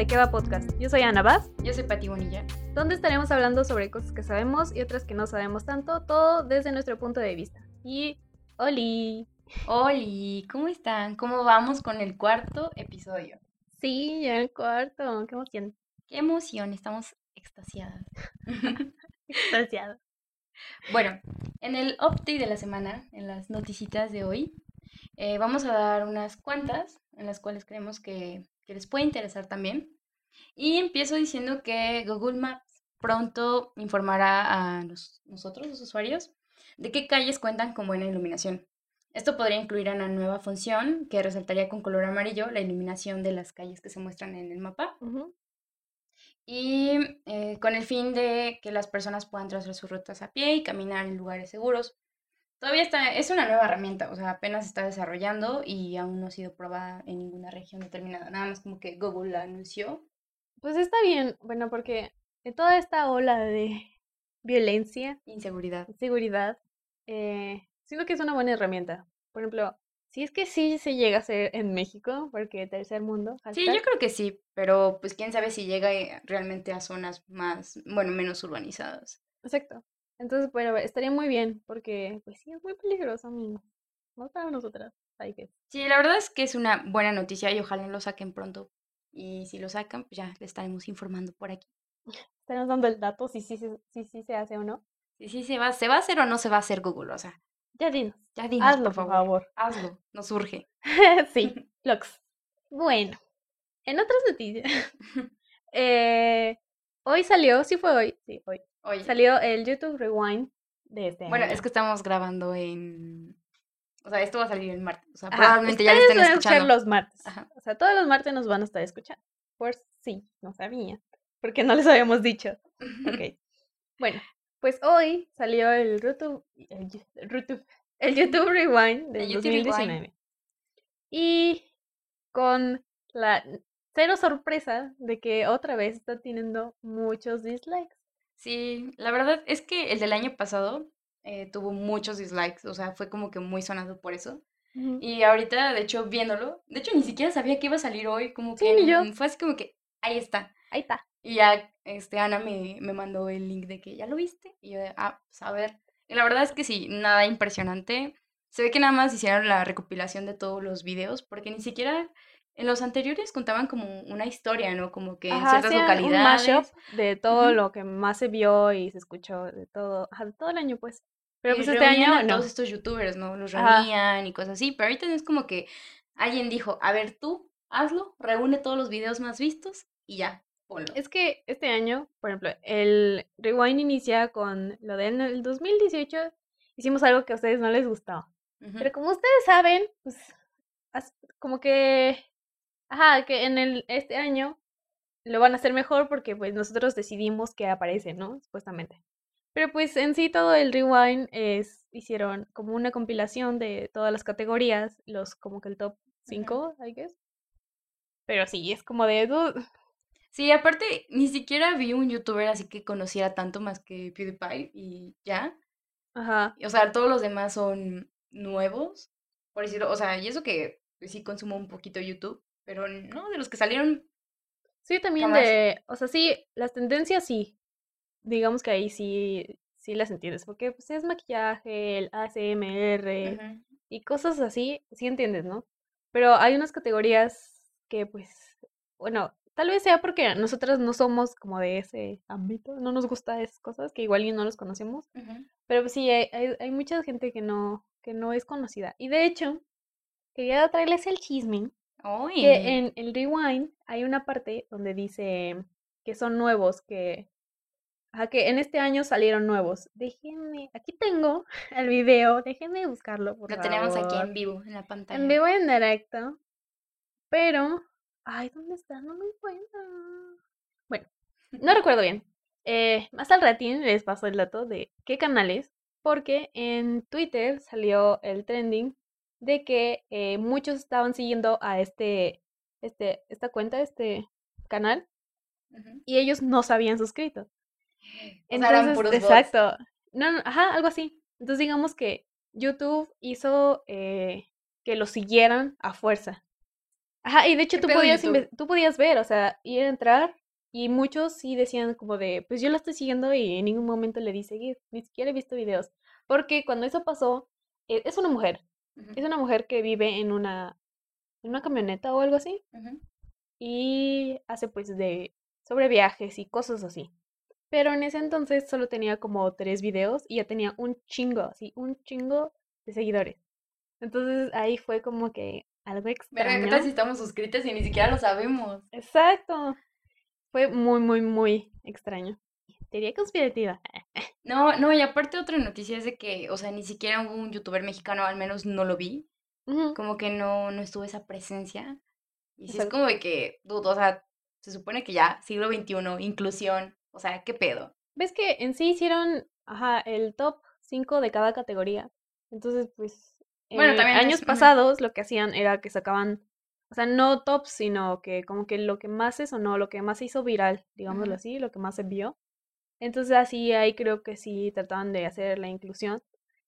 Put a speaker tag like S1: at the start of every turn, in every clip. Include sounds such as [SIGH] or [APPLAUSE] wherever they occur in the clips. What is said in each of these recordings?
S1: de qué va podcast. Yo soy Ana Vaz,
S2: Yo soy Pati Bonilla.
S1: donde estaremos hablando sobre cosas que sabemos y otras que no sabemos tanto, todo desde nuestro punto de vista. Y Oli.
S2: Oli, ¿cómo están? ¿Cómo vamos con el cuarto episodio?
S1: Sí, ya el cuarto, qué emoción.
S2: Qué emoción, estamos extasiadas. [LAUGHS]
S1: Extasiado.
S2: bueno, en el update de la semana, en las noticitas de hoy, eh, vamos a dar unas cuantas en las cuales creemos que, que les puede interesar también. Y empiezo diciendo que Google Maps pronto informará a los- nosotros, los usuarios, de qué calles cuentan con buena iluminación. Esto podría incluir una nueva función que resaltaría con color amarillo la iluminación de las calles que se muestran en el mapa y eh, con el fin de que las personas puedan trazar sus rutas a pie y caminar en lugares seguros. Todavía está, es una nueva herramienta, o sea, apenas está desarrollando y aún no ha sido probada en ninguna región determinada, nada más como que Google la anunció.
S1: Pues está bien, bueno, porque de toda esta ola de violencia,
S2: Inseguridad.
S1: seguridad, eh, siento que es una buena herramienta. Por ejemplo, si es que sí se llega a hacer en México, porque tercer mundo,
S2: Sí, yo creo que sí, pero pues quién sabe si llega eh, realmente a zonas más, bueno, menos urbanizadas.
S1: Exacto. Entonces, bueno, estaría muy bien, porque pues sí, es muy peligroso, amigos. No para nosotras, hay que.
S2: Sí, la verdad es que es una buena noticia y ojalá lo saquen pronto. Y si lo sacan, pues ya le estaremos informando por aquí.
S1: Estaremos dando el dato si sí si, si, si se hace o no.
S2: Si sí se va, se va a hacer o no se va a hacer Google, o sea,
S1: Ya dinos.
S2: ya dinos,
S1: Hazlo, por favor.
S2: Hazlo, nos urge. [LAUGHS]
S1: sí, [LAUGHS] Lux. Bueno, en otras noticias. [LAUGHS] eh, hoy salió, sí fue hoy, sí, hoy.
S2: Oye,
S1: Salió el YouTube Rewind de este
S2: bueno,
S1: año.
S2: es que estamos grabando en... O sea, esto va a salir el martes. O sea,
S1: Ajá,
S2: probablemente ya lo estén escuchando.
S1: los martes.
S2: Ajá.
S1: O sea, todos los martes nos van a estar escuchando. Por sí, no sabía. Porque no les habíamos dicho. Ok. [LAUGHS] Bueno, pues hoy salió el YouTube, el, YouTube, el YouTube Rewind del
S2: El YouTube Rewind.
S1: 2019. Y con la cero sorpresa de que otra vez está teniendo muchos dislikes.
S2: Sí, la verdad es que el del año pasado eh, tuvo muchos dislikes, o sea, fue como que muy sonado por eso. Y ahorita, de hecho, viéndolo, de hecho, ni siquiera sabía que iba a salir hoy, como
S1: Sí,
S2: que
S1: yo.
S2: fue así como que, ahí está.
S1: Ahí está.
S2: Y ya, este, Ana me, me mandó el link de que, ¿ya lo viste? Y yo ah, pues a ver. Y la verdad es que sí, nada impresionante. Se ve que nada más hicieron la recopilación de todos los videos, porque ni siquiera en los anteriores contaban como una historia, ¿no? Como que en ciertas
S1: hacían un
S2: localidades.
S1: mashup de todo
S2: Ujú.
S1: lo que más se vio y se escuchó de todo, de todo el año, pues. Pero pues este año
S2: a
S1: no.
S2: todos estos youtubers, ¿no? Los
S1: Ajá.
S2: reunían y cosas así, pero ahorita es como que alguien dijo, a ver, tú, hazlo, reúne todos los videos más vistos y ya, ponlo.
S1: Es que este año, por ejemplo, el Rewind inicia con lo de en el 2018 hicimos algo que a ustedes no les gustaba.
S2: Ujú.
S1: Pero como ustedes saben, pues como que ajá, que en el este año lo van a hacer mejor porque pues nosotros decidimos que aparece, ¿no? Supuestamente. Pero pues en sí todo el Rewind es hicieron como una compilación de todas las categorías, los como que el top 5, I guess. Pero sí, es como de "Dude,
S2: Sí, aparte, ni siquiera vi un youtuber así que conociera tanto más que PewDiePie y ya.
S1: ajá.
S2: O sea, todos los demás son nuevos, por decirlo, o sea, y eso que pues, sí consumo un poquito YouTube, pero no, de los que salieron,
S1: Sí, también
S2: Jamás.
S1: de, o sea, sí, las tendencias sí, digamos que ahí sí, sí las entiendes, porque pues es maquillaje, el ASMR y cosas así, sí entiendes, ¿no? Pero hay unas categorías que pues, bueno, tal vez sea porque nosotras no somos como de ese ámbito, no nos gusta esas cosas, que igual no los conocemos, pero pues sí, hay, hay, hay mucha gente que no, que no es conocida. Y de hecho, quería traerles el chisme que en el rewind hay una parte donde dice que son nuevos, que, ajá, que en este año salieron nuevos. Déjenme, aquí tengo [LAUGHS] el video, déjenme buscarlo, por
S2: lo tenemos aquí en vivo, en la pantalla.
S1: En vivo y en directo. Pero, ay, ¿dónde está? No me encuentro. Bueno, no recuerdo bien. Eh, más al ratín les paso el dato de qué canales, porque en Twitter salió el trending de que eh, muchos estaban siguiendo a este, este, esta cuenta, este canal, y ellos no se habían suscrito. Entonces,
S2: puros bots.
S1: exacto. No, no, ajá, algo así. Entonces digamos que YouTube hizo eh, que lo siguieran a fuerza. Ajá, y de hecho
S2: ¿Qué
S1: tú podías, tú podías ver, o sea, ir a entrar y muchos sí decían como de, pues yo la estoy siguiendo y en ningún momento le di seguir, ni siquiera he visto videos. Porque cuando eso pasó, eh, es una mujer, es una mujer que vive en una, en una camioneta o algo así y hace pues de, sobre viajes y cosas así. Pero en ese entonces solo tenía como tres videos y ya tenía un chingo, así, un chingo de seguidores. Entonces ahí fue como que algo
S2: Verga, ¿qué tal
S1: extraño.
S2: si estamos suscritos y ni siquiera lo sabemos?
S1: Exacto. Fue muy, muy, muy extraño. Teoría conspirativa. [LAUGHS]
S2: No, no, y aparte otra noticia es de que, o sea, ni siquiera hubo un youtuber mexicano, al menos no lo vi, como que no, no estuvo esa presencia. Y sí es como de que, dude, o sea, se supone que ya, siglo XXI, inclusión, o sea, ¿qué pedo?
S1: ¿Ves que en sí hicieron, ajá, el top 5 de cada categoría? Entonces, pues,
S2: Bueno,
S1: eh,
S2: también
S1: años pasados lo que hacían era que sacaban, o sea, no tops, sino que como que lo que más se sonó, lo que más se hizo viral, digámoslo así, lo que más se vio. Entonces así ahí creo que sí trataban de hacer la inclusión.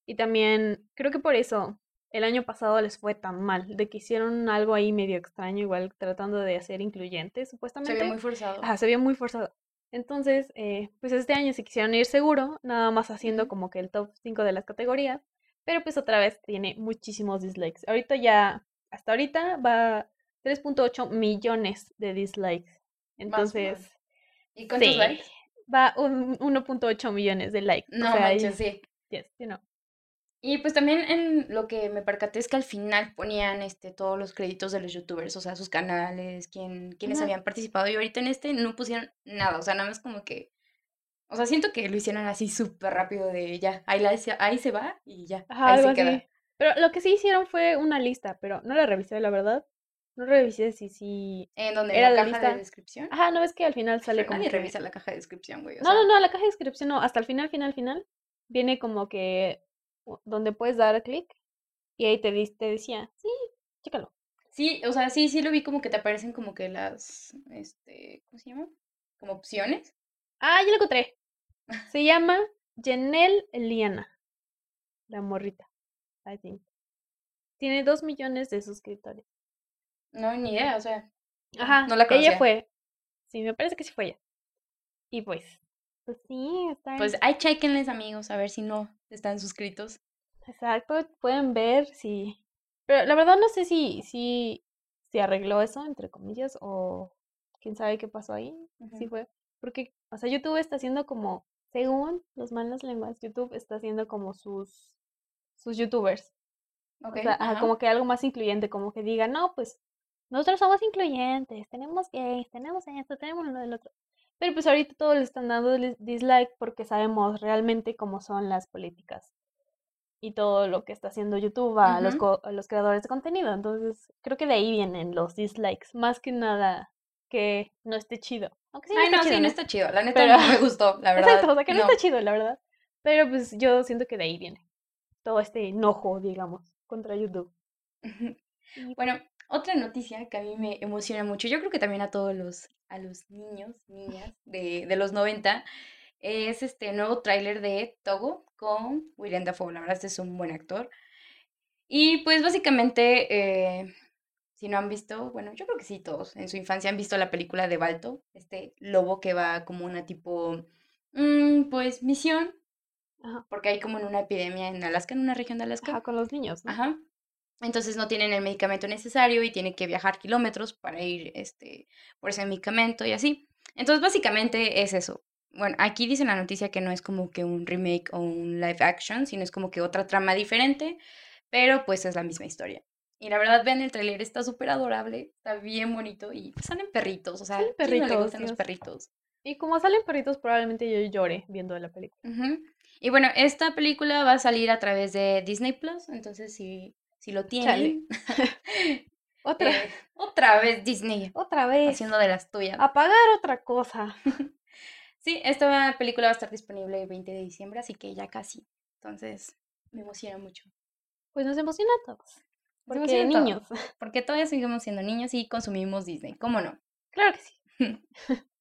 S1: Y también creo que por eso el año pasado les fue tan mal, de que hicieron algo ahí medio extraño, igual tratando de hacer incluyente,
S2: Se vio muy
S1: supuestamente.
S2: forzado.
S1: Ajá, se vio muy forzado. Entonces, eh, pues este año se quisieron ir seguro, nada más haciendo como que el top 5 de las categorías, pero pues otra vez tiene muchísimos dislikes. Ahorita ya, hasta ahorita va 3.8 millones de dislikes.
S2: Más.
S1: Entonces,
S2: ¿Y cuántos
S1: sí,
S2: likes?
S1: va un 1.8 millones de likes. O
S2: No
S1: sea,
S2: manches,
S1: ahí,
S2: sí.
S1: yes, you know.
S2: Y pues también en lo que me percaté es que al final ponían este, todos los créditos de los youtubers, o sea, sus canales, quién, quiénes habían participado. Y ahorita en este no pusieron nada, o sea, nada más como que, o sea, siento que lo hicieron así súper rápido de ya, ahí, la, ahí se va y ya,
S1: Ajá,
S2: ahí se queda.
S1: así. Pero lo que sí hicieron fue una lista, pero no la revisé, la verdad. No revisé si, si
S2: En donde
S1: era
S2: la
S1: la
S2: caja de
S1: lista.
S2: descripción.
S1: Ajá, ¿no ves que al final sale
S2: Pero
S1: como
S2: nadie
S1: que...
S2: revisa la caja de descripción, güey, o
S1: No, no,
S2: sea,
S1: no, la caja de descripción no, hasta el final, final, final, viene como que donde puedes dar clic y ahí te, te decía, sí, chécalo.
S2: sí, o sea, sí, sí lo vi como que te aparecen como que las, este, ¿cómo se llama? Como opciones.
S1: Ah, ya lo encontré. [LAUGHS] Se llama Janelle Eliana, la morrita, I think. Tiene dos millones de suscriptores.
S2: No, ni idea, o sea,
S1: Ajá,
S2: no la
S1: ella
S2: conocía.
S1: fue. Sí, me parece que sí fue ella. Y pues, pues sí, está
S2: Pues ahí chequenles, amigos, a ver si no están suscritos.
S1: exacto, pueden ver si... Pero la verdad no sé si, si, si arregló eso, entre comillas, o quién sabe qué pasó ahí, sí
S2: Ujú.
S1: fue. Porque, o sea, YouTube está haciendo como, según los malas lenguas, YouTube está haciendo como sus, sus YouTubers.
S2: Ok,
S1: O sea, como que algo más incluyente, como que diga, no, pues nosotros somos incluyentes, tenemos gays, tenemos esto, tenemos lo del otro. Pero pues ahorita todos le están dando dis- dislike porque sabemos realmente cómo son las políticas y todo lo que está haciendo YouTube a los,
S2: Ujú.
S1: co- a los creadores de contenido. Entonces, creo que de ahí vienen los dislikes, más que nada que no esté chido. Aunque sí no
S2: Ay,
S1: está
S2: no,
S1: chido,
S2: sí, no está chido. La neta
S1: Pero,
S2: no me gustó, la
S1: exacto,
S2: verdad.
S1: o sea, que no
S2: No.
S1: está chido, la verdad. Pero pues yo siento que de ahí viene todo este enojo, digamos, contra YouTube.
S2: Bueno, otra noticia que a mí me emociona mucho, yo creo que también a todos los, a los niños, niñas de, de los 90, es este nuevo tráiler de Togo con William Dafoe. La verdad, este es un buen actor. Y pues básicamente, eh, si no han visto, bueno, yo creo que sí, todos en su infancia han visto la película de Balto, este lobo que va como una tipo, mm, pues, misión,
S1: Ajá,
S2: porque hay como en una epidemia en Alaska, en una región de Alaska.
S1: ajá, con los niños, ¿no?
S2: Ajá. Entonces no tienen el medicamento necesario y tienen que viajar kilómetros para ir este, por ese medicamento y así. Entonces básicamente es eso. Bueno, aquí dice la noticia que no es como que un remake o un live action, sino es como que otra trama diferente, pero pues es la misma historia. Y la verdad, vean el tráiler, está súper adorable, está bien bonito y salen perritos, o sea,
S1: Salen
S2: ¿quién no le
S1: perritos,
S2: gustan los perritos?
S1: Y como salen perritos, probablemente yo llore viendo la película.
S2: Ujú. Y bueno, esta película va a salir a través de Disney Plus, entonces si, si lo tienen, [LAUGHS]
S1: Otra,
S2: eh, otra vez Disney
S1: otra vez.
S2: haciendo de las tuyas.
S1: Apagar otra cosa. [LAUGHS]
S2: Sí, esta película va a estar disponible el 20 de diciembre, así que ya casi. Entonces, me emociona mucho.
S1: Pues nos emociona a todos. Porque
S2: emociona todo,
S1: niños.
S2: Porque todavía seguimos siendo niños y consumimos Disney, ¿cómo no?
S1: Claro que sí. [LAUGHS]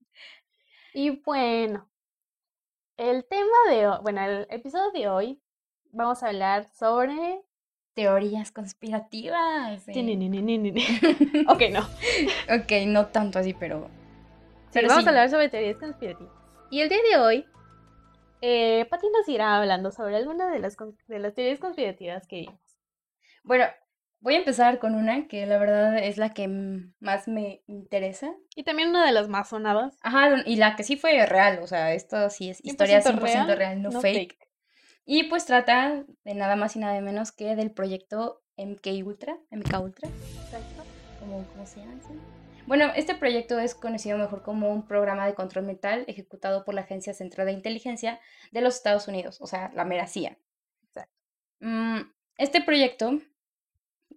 S1: Y bueno, el tema de hoy, bueno, el episodio de hoy, vamos a hablar sobre
S2: teorías conspirativas. Eh.
S1: ni, ni, ni, ni, ni. [LAUGHS] ok, no.
S2: Ok, no tanto así, pero...
S1: Sí,
S2: Pero
S1: vamos
S2: sí.
S1: a hablar sobre teorías conspirativas. Y el día de hoy, eh, Pati nos irá hablando sobre alguna de las, de las teorías conspirativas que vimos.
S2: Bueno, voy a empezar con una que la verdad es la que más me interesa.
S1: Y también una de las más sonadas.
S2: Ajá, y la que sí fue real, o sea, esto sí es historia 100% real, no, fake. Y pues trata de nada más y nada menos que del proyecto MK Ultra, MK Ultra,
S1: Exacto.
S2: como ¿cómo se llama? Bueno, este proyecto es conocido mejor como un programa de control mental ejecutado por la Agencia Central de Inteligencia de los Estados Unidos, o sea, la mera CIA.
S1: Exacto.
S2: Mm, Este proyecto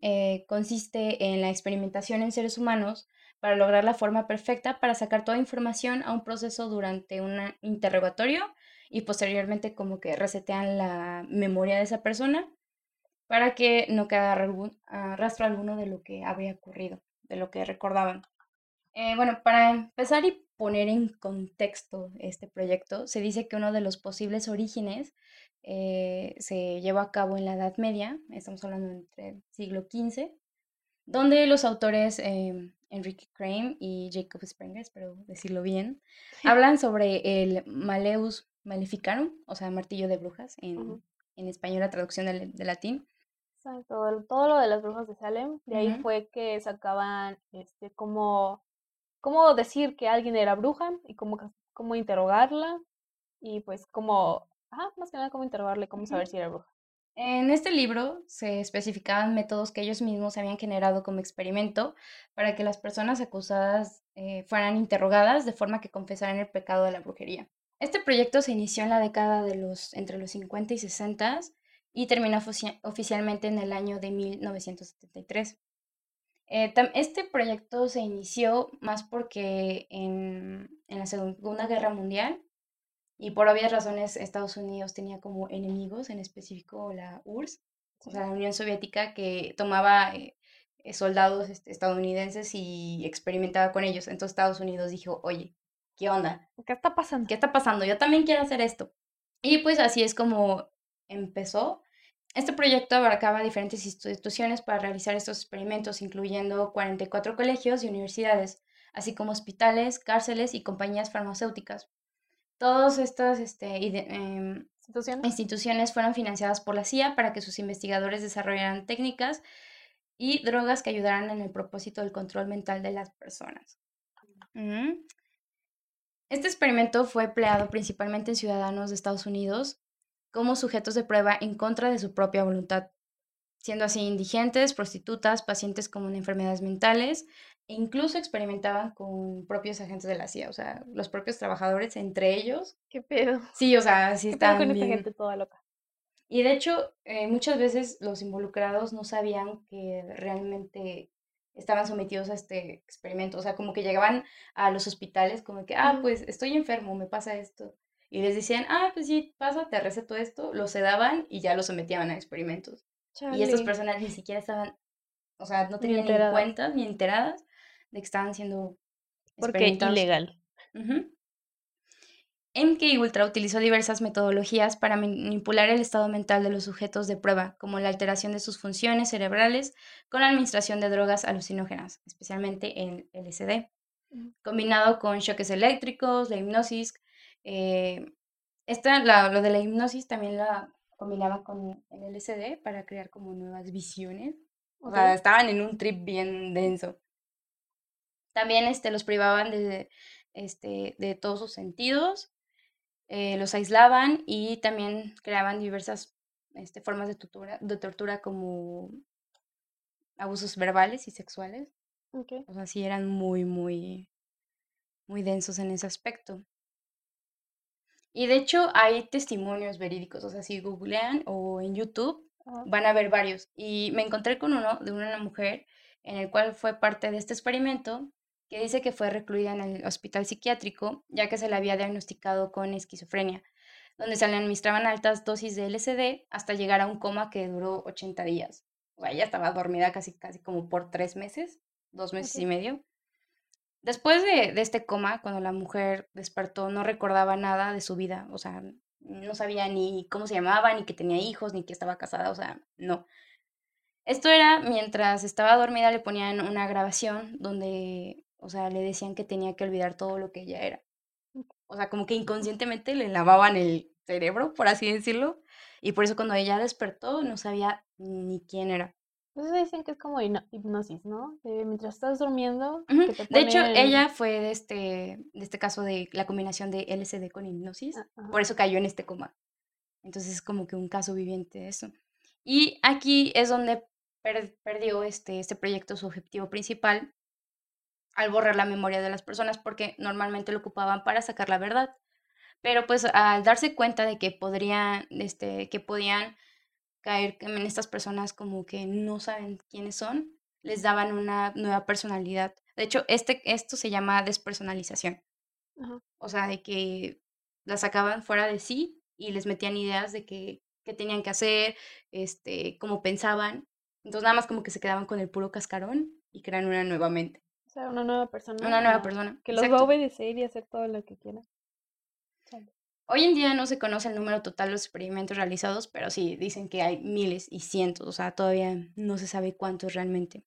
S2: eh, consiste en la experimentación en seres humanos para lograr la forma perfecta para sacar toda información a un proceso durante un interrogatorio y posteriormente como que resetean la memoria de esa persona para que no algún, ah, rastro alguno de lo que había ocurrido, de lo que recordaban. Eh, bueno, para empezar y poner en contexto este proyecto, se dice que uno de los posibles orígenes eh, se llevó a cabo en la Edad Media, estamos hablando entre el siglo XV, donde los autores eh, Enrique Crane y Jacob Springer, espero decirlo bien, hablan sobre el Maleus Maleficarum, o sea, martillo de brujas, en,
S1: Ujú.
S2: en español la traducción del, de latín.
S1: Exacto, todo lo de las brujas de Salem, de ahí
S2: Ujú.
S1: fue que sacaban este como cómo decir que alguien era bruja y cómo, cómo interrogarla y pues cómo, ajá, más que nada cómo interrogarle, cómo saber
S2: Ujú.
S1: si era bruja.
S2: En este libro se especificaban métodos que ellos mismos habían generado como experimento para que las personas acusadas eh, fueran interrogadas de forma que confesaran el pecado de la brujería. Este proyecto se inició en la década de los entre los 50 y 60 y terminó ofici- oficialmente en el año de 1973. Eh, este proyecto se inició más porque en, en la Segunda Guerra Mundial y por obvias razones Estados Unidos tenía como enemigos, en específico la URSS, o sea, la Unión Soviética, que tomaba eh, eh, soldados este, estadounidenses y experimentaba con ellos. Entonces Estados Unidos dijo, oye, ¿qué onda?
S1: ¿Qué está pasando?
S2: ¿Qué está pasando? Yo también quiero hacer esto. Y pues así es como empezó. Este proyecto abarcaba diferentes instituciones para realizar estos experimentos, incluyendo 44 colegios y universidades, así como hospitales, cárceles y compañías farmacéuticas. Todas estas este, em,
S1: ¿Instituciones?
S2: instituciones fueron financiadas por la CIA para que sus investigadores desarrollaran técnicas y drogas que ayudaran en el propósito del control mental de las personas. Ujú. Este experimento fue empleado principalmente en ciudadanos de Estados Unidos como sujetos de prueba en contra de su propia voluntad, siendo así indigentes, prostitutas, pacientes con enfermedades mentales e incluso experimentaban con propios agentes de la CIA, o sea, los propios trabajadores entre ellos.
S1: ¿Qué pedo?
S2: Sí, o sea, sí
S1: ¿Qué pedo
S2: estaban
S1: con esta
S2: bien.
S1: gente toda loca?
S2: Y de hecho, eh, muchas veces los involucrados no sabían que realmente estaban sometidos a este experimento. O sea, como que llegaban a los hospitales como que, ah, pues estoy enfermo, me pasa esto. Y les decían, ah, pues sí, pasa, te receto esto, lo sedaban y ya lo sometían a experimentos. Y estas personas ni siquiera estaban, o sea, no
S1: Ni
S2: tenían ni en
S1: enteradas.
S2: cuenta ni enteradas de que estaban siendo
S1: Porque ilegal.
S2: Ujú. MK Ultra utilizó diversas metodologías para manipular el estado mental de los sujetos de prueba, como la alteración de sus funciones cerebrales con la administración de drogas alucinógenas, especialmente el LSD, combinado con choques eléctricos, la hipnosis. eh, esta, la- lo de la hipnosis también la combinaban con el LSD para crear como nuevas visiones. O sea, estaban en un trip bien denso. También este, los privaban de, este, de todos sus sentidos, eh, los aislaban y también creaban diversas este, formas de tortura, de tortura como abusos verbales y sexuales.
S1: Ok.
S2: O sea, sí eran muy, muy, muy densos en ese aspecto. Y de hecho hay testimonios verídicos, o sea, si googlean o en YouTube van a ver varios. Y me encontré con uno de una mujer en el cual fue parte de este experimento que dice que fue recluida en el hospital psiquiátrico ya que se le había diagnosticado con esquizofrenia, donde se le administraban altas dosis de LSD hasta llegar a un coma que duró 80 días. O sea, ella estaba dormida casi, casi como por tres meses, dos meses y medio. Después de, de este coma, cuando la mujer despertó, no recordaba nada de su vida, o sea, no sabía ni cómo se llamaba, ni que tenía hijos, ni que estaba casada, o sea, no. Esto era mientras estaba dormida le ponían una grabación donde, o sea, le decían que tenía que olvidar todo lo que ella era. O sea, como que inconscientemente le lavaban el cerebro, por así decirlo. Y por eso cuando ella despertó no sabía ni quién era.
S1: Entonces dicen que es como hipno- hipnosis, ¿no? Que mientras estás durmiendo,
S2: Ujú.
S1: que te
S2: De hecho, ella fue de este, de este caso de la combinación de LSD con hipnosis.
S1: Ah, ajá.
S2: Por eso cayó en este coma. Entonces es como que un caso viviente de eso. Y aquí es donde per- perdió este, este proyecto su objetivo principal al borrar la memoria de las personas porque normalmente lo ocupaban para sacar la verdad. Pero pues al darse cuenta de que podrían, este, que podían caer en estas personas como que no saben quiénes son, les daban una nueva personalidad. De hecho, este, esto se llama despersonalización. O sea, de que las sacaban fuera de sí y les metían ideas de que, qué tenían que hacer, este, cómo pensaban. Entonces nada más como que se quedaban con el puro cascarón y crean una nueva mente,
S1: O sea, una nueva persona.
S2: una nueva persona.
S1: Que los va a obedecer y hacer todo lo que quiera.
S2: Hoy en día no se conoce el número total de los experimentos realizados, pero sí dicen que hay miles y cientos, o sea, todavía no se sabe cuántos realmente.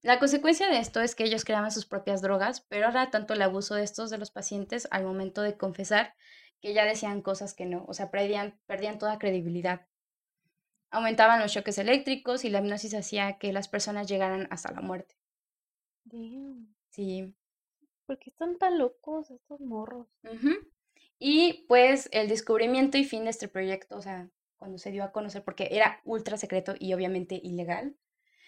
S2: La consecuencia de esto es que ellos creaban sus propias drogas, pero era tanto el abuso de estos de los pacientes al momento de confesar que ya decían cosas que no, o sea, perdían, perdían toda credibilidad. Aumentaban los choques eléctricos y la hipnosis hacía que las personas llegaran hasta la muerte.
S1: Damn.
S2: Sí.
S1: ¿Por qué están tan locos estos morros?
S2: Y pues el descubrimiento y fin de este proyecto, o sea, cuando se dio a conocer, porque era ultra secreto y obviamente ilegal,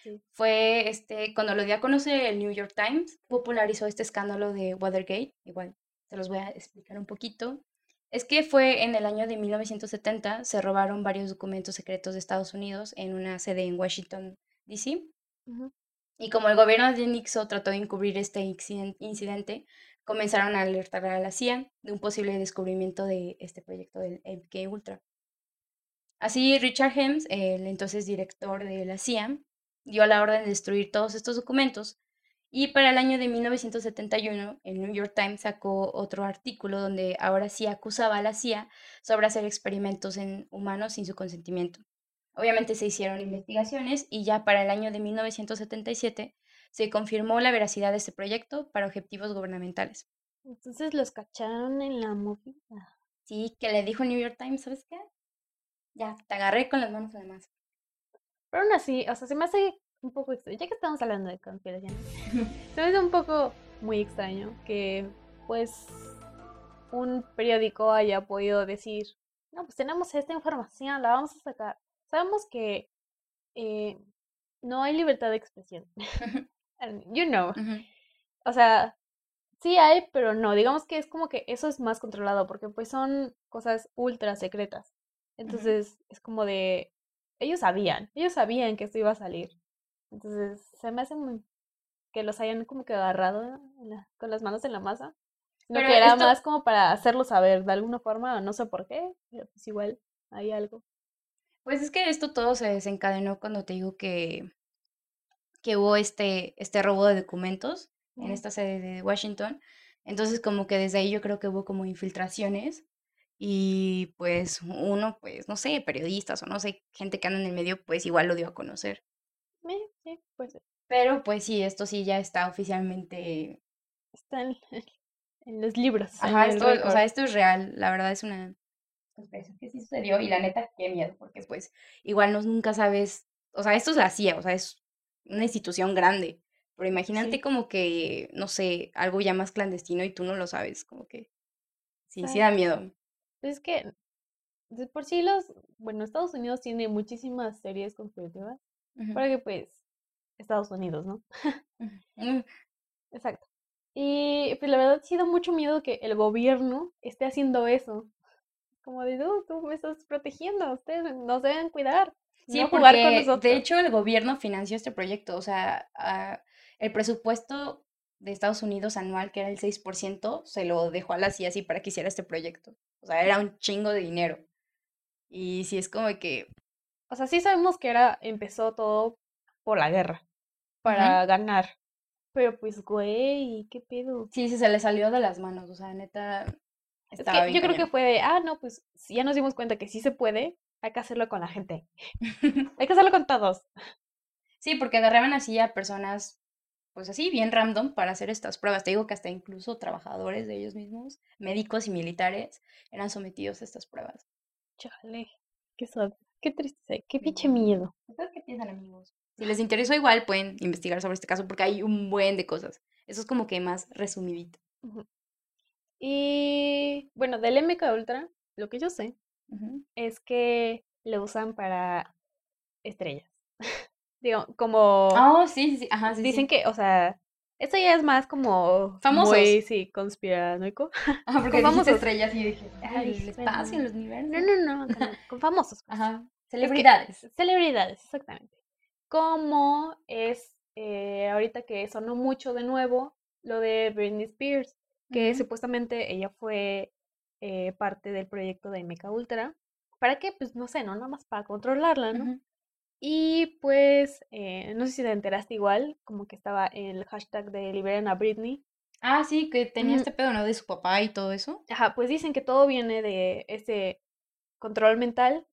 S1: Sí.
S2: fue este, cuando lo dio a conocer el New York Times, popularizó este escándalo de Watergate, igual se los voy a explicar un poquito. Es que fue en el año de 1970, se robaron varios documentos secretos de Estados Unidos en una sede en Washington, D.C.
S1: Ujú.
S2: Y como el gobierno de Nixon trató de encubrir este inciden- incidente, comenzaron a alertar a la CIA de un posible descubrimiento de este proyecto del MK Ultra. Así, Richard Helms, el entonces director de la CIA, dio la orden de destruir todos estos documentos y para el año de 1971 el New York Times sacó otro artículo donde ahora sí acusaba a la CIA sobre hacer experimentos en humanos sin su consentimiento. Obviamente se hicieron investigaciones y ya para el año de 1977 se confirmó la veracidad de este proyecto para objetivos gubernamentales.
S1: Entonces los cacharon en la movida.
S2: Sí, que le dijo New York Times, ¿sabes qué? Ya, te agarré con las manos masa.
S1: Pero aún así, o sea, se me hace un poco extraño. Ya que estamos hablando de conspiraciones, [LAUGHS] se me hace un poco muy extraño que, pues, un periódico haya podido decir: No, pues tenemos esta información, la vamos a sacar. Sabemos que eh, no hay libertad de expresión. [LAUGHS] You know. O sea, sí hay, pero no. Digamos que es como que eso es más controlado porque pues son cosas ultra secretas. Entonces es como de... Ellos sabían, ellos sabían que esto iba a salir. Entonces se me hace muy... que los hayan como que agarrado la- con las manos en la masa. Sino
S2: Pero
S1: que era
S2: esto-
S1: más como para hacerlo saber de alguna forma, no sé por qué, pero pues igual hay algo.
S2: Pues es que esto todo se desencadenó cuando te digo que, que hubo este, este robo de documentos en esta sede de Washington. Entonces como que desde ahí yo creo que hubo como infiltraciones y pues uno, pues no sé, periodistas o no sé, gente que anda en el medio, pues igual lo dio a conocer.
S1: Eh, sí, pues
S2: Pero pues sí, esto sí ya está oficialmente...
S1: está en, [LAUGHS] en los libros.
S2: Ajá, esto, o sea, esto es real, la verdad es una conspiración que sí sucedió y la neta, qué miedo, porque pues igual no, nunca sabes, o sea, esto es la CIA, o sea, es una institución grande, pero imagínate
S1: Sí.
S2: como que, no sé, algo ya más clandestino y tú no lo sabes, como que sí, sí da miedo.
S1: Es que de por sí los, bueno, Estados Unidos tiene muchísimas series conspirativas,
S2: Ujú,
S1: porque pues Estados Unidos, ¿no?
S2: mm,
S1: Exacto. Y pues la verdad sí da mucho miedo que el gobierno esté haciendo eso. Como de, "No, tú me estás protegiendo, ustedes nos deben cuidar,
S2: Sí,
S1: no jugar con nosotros.
S2: de hecho el gobierno financió este proyecto, o sea, ah, el presupuesto de Estados Unidos anual, que era el 6%, se lo dejó a la CIA así para que hiciera este proyecto. O sea, era un chingo de dinero. Y sí es como que,
S1: O sea, sí sabemos que era, empezó todo por la guerra, para ganar. Pero pues, güey, ¿qué pedo?
S2: sí, sí, se le salió de las manos, o sea, neta,
S1: Es que yo creo que fue de, ah, no, pues si ya nos dimos cuenta que sí se puede, hay que hacerlo con la gente. [LAUGHS] hay que hacerlo con todos.
S2: Sí, porque agarraban así a personas, pues así, bien random para hacer estas pruebas. Te digo que hasta incluso trabajadores de ellos mismos, médicos y militares, eran sometidos a estas pruebas.
S1: Chale, qué qué triste, qué pinche miedo.
S2: ¿Ustedes qué piensan, amigos? Si les interesó igual, pueden investigar sobre este caso porque hay un buen de cosas. Eso es como que más resumidito.
S1: Ujú. Y bueno, del MK Ultra, lo que yo sé es que lo usan para estrellas. [LAUGHS] Digo, como
S2: Oh, sí, sí, sí. Ajá, sí,
S1: dicen
S2: sí.
S1: que, o sea, esto ya es más como
S2: Famosos.
S1: muy, sí, conspiranoico.
S2: Ajá, [LAUGHS] [LAUGHS] porque
S1: con famosos.
S2: estrellas y yo dije, "Ay, el espacio, el universo.
S1: No, no, no, con, con famosos. pues.
S2: Ajá. Celebridades.
S1: Celebridades, exactamente. Como es eh, ahorita que sonó mucho de nuevo lo de Britney Spears, que supuestamente ella fue eh, parte del proyecto de MK Ultra. ¿Para qué? Pues no sé, ¿no? Nada más para controlarla, ¿no? Y pues, eh, no sé si te enteraste igual, como que estaba el hashtag de liberen a Britney.
S2: Ah, sí, que tenía este pedo, ¿no? De su papá y todo eso.
S1: Ajá, pues dicen que todo viene de ese control mental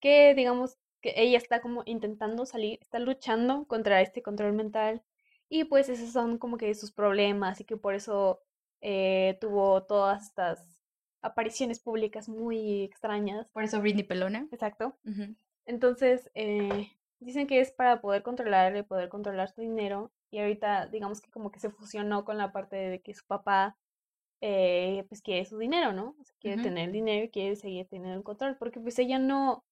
S1: que digamos que ella está como intentando salir, está luchando contra este control mental y pues esos son como que sus problemas y que por eso eh, tuvo todas estas apariciones públicas muy extrañas.
S2: Por eso Britney Pelona.
S1: Exacto. Entonces, eh, dicen que es para poder controlarle, poder controlar su dinero y ahorita digamos que como que se fusionó con la parte de que su papá eh, pues quiere su dinero, ¿no? O sea, quiere tener el dinero y quiere seguir teniendo el control porque pues ella no,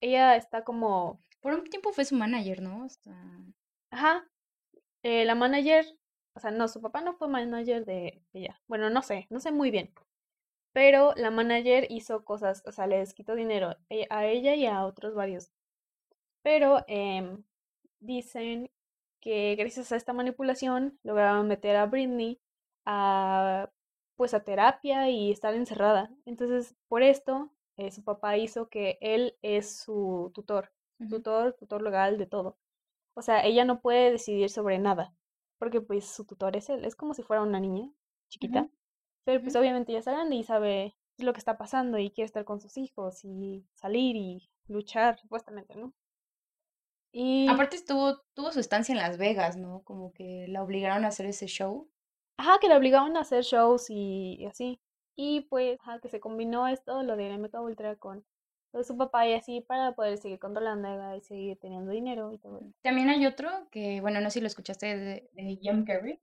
S1: ella está como,
S2: Por un tiempo fue su manager, ¿no? Hasta...
S1: ajá, eh, la manager, o sea, no, su papá no fue manager de ella. Bueno, no sé, no sé muy bien. Pero la manager hizo cosas, o sea, les quitó dinero eh, a ella y a otros varios. Pero em, dicen que gracias a esta manipulación lograron meter a Britney a pues a terapia y estar encerrada. Entonces, por esto, eh, su papá hizo que él es su tutor,
S2: Ujú.
S1: tutor, tutor legal de todo. O sea, ella no puede decidir sobre nada, porque pues su tutor es él, es como si fuera una niña chiquita, pero pues obviamente ya está grande y sabe lo que está pasando y quiere estar con sus hijos y salir y luchar, supuestamente, ¿no? Y,
S2: Aparte estuvo, tuvo su estancia en Las Vegas, ¿no? Como que la obligaron a hacer ese show.
S1: ajá, que le obligaban a hacer shows y, y así. Y pues, ajá, que se combinó esto, lo de MK Ultra con de su papá y así para poder seguir controlando y seguir teniendo dinero y todo.
S2: También hay otro que, bueno, no sé si lo escuchaste de, de Jim Carrey.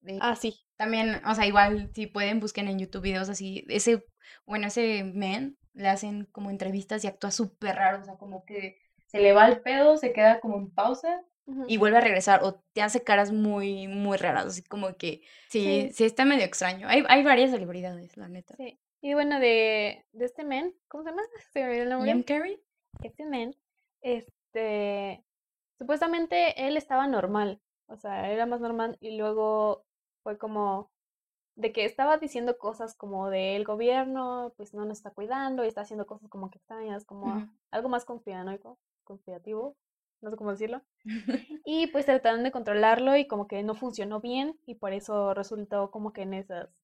S2: De,
S1: Ah, sí.
S2: También, o sea, igual si pueden busquen en YouTube videos así. Ese, bueno, ese man le hacen como entrevistas y actúa súper raro. O sea, como que se le va el pedo, se queda como en pausa y vuelve a regresar. O te hace caras muy, muy raras. Así como que sí,
S1: Sí.
S2: sí está medio extraño. Hay, hay varias celebridades, la neta.
S1: Sí. Y bueno, de, de este men, ¿cómo se llama? [LAUGHS] Se me el nombre.
S2: Jim Carrey.
S1: Este men, este, supuestamente él estaba normal, o sea, era más normal y luego fue como de que estaba diciendo cosas como del gobierno, pues no nos está cuidando y está haciendo cosas como que extrañas, como algo más conspiranoico, conspirativo, no sé cómo decirlo. [LAUGHS] Y pues trataron de controlarlo y como que no funcionó bien y por eso resultó como que en esas,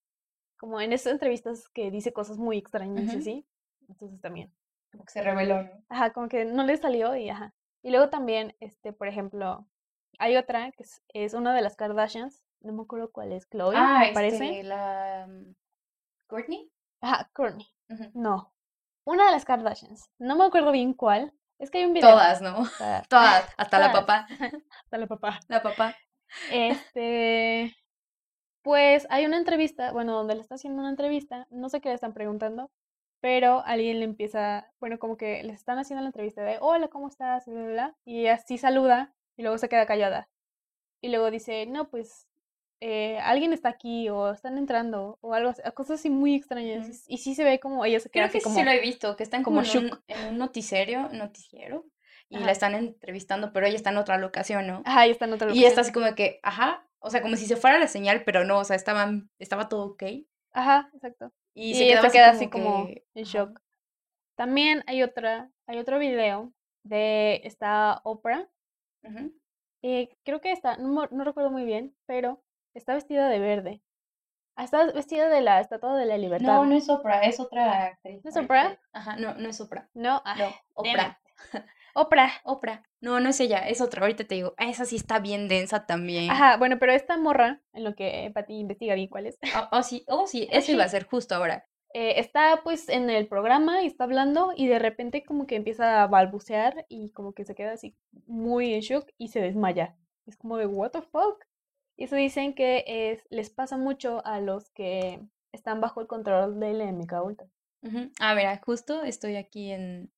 S1: como en esas entrevistas que dice cosas muy extrañas y
S2: Ujú.
S1: así. Entonces también.
S2: Como que se reveló, ¿no?
S1: Ajá, como que no le salió y ajá. Y luego también, este, por ejemplo, hay otra que es, es una de las Kardashians, no me acuerdo cuál es, Chloe,
S2: Ah,
S1: me parece.
S2: este, la... mm, ¿Courtney?
S1: Ajá, Kourtney.
S2: Ujú.
S1: No, una de las Kardashians, no me acuerdo bien cuál. Es que hay un video.
S2: Todas, ¿no? [LAUGHS] Todas, hasta la papá. [LAUGHS]
S1: Hasta la papá. [LAUGHS]
S2: La papá.
S1: Este, pues hay una entrevista, bueno, donde le está haciendo una entrevista, no sé qué le están preguntando, pero alguien le empieza, bueno, como que les están haciendo la entrevista de, hola, ¿cómo estás? Y, bla, bla, bla, y ella sí saluda y luego se queda callada. Y luego dice, no, pues eh, alguien está aquí o están entrando o algo así, cosas así muy extrañas. Y sí se ve como ella se queda
S2: Creo que
S1: así
S2: sí lo he visto, que están
S1: como
S2: como, en, un, en un noticiero, noticiero, y
S1: Ajá.
S2: la están entrevistando, pero ella está en otra locación, ¿no?
S1: ajá, y está en otra
S2: Y está
S1: locación.
S2: así como que, ajá, o sea, como si se fuera la señal, pero no, o sea, estaban, estaba todo ok.
S1: Ajá, exacto.
S2: Y,
S1: Y
S2: se
S1: ella
S2: quedaba
S1: queda
S2: así
S1: así como
S2: que,
S1: en shock. También hay otra, hay otro video de esta Oprah. Eh, creo que está, no, no recuerdo muy bien, pero está vestida de verde. Ah, Está vestida de la Estatua de la Libertad.
S2: No, no es Oprah, es otra actriz.
S1: ¿No es Oprah?
S2: Ajá, no, no es Oprah.
S1: No, ah,
S2: No, Oprah. [LAUGHS]
S1: Oprah.
S2: Oprah. No, no es ella, es otra. Ahorita te digo, esa sí está bien densa también.
S1: Ajá, bueno, pero esta morra, en lo que Pati investiga bien cuál es,
S2: Oh, oh, sí, oh, sí, eso iba a [LAUGHS] ser justo ahora.
S1: eh, está pues en el programa y está hablando y de repente como que empieza a balbucear y como que se queda así muy en shock y se desmaya. Es como de, what the fuck? Y eso dicen que es, les pasa mucho a los que están bajo el control del MK Ultra.
S2: Ah, mira, justo estoy aquí en...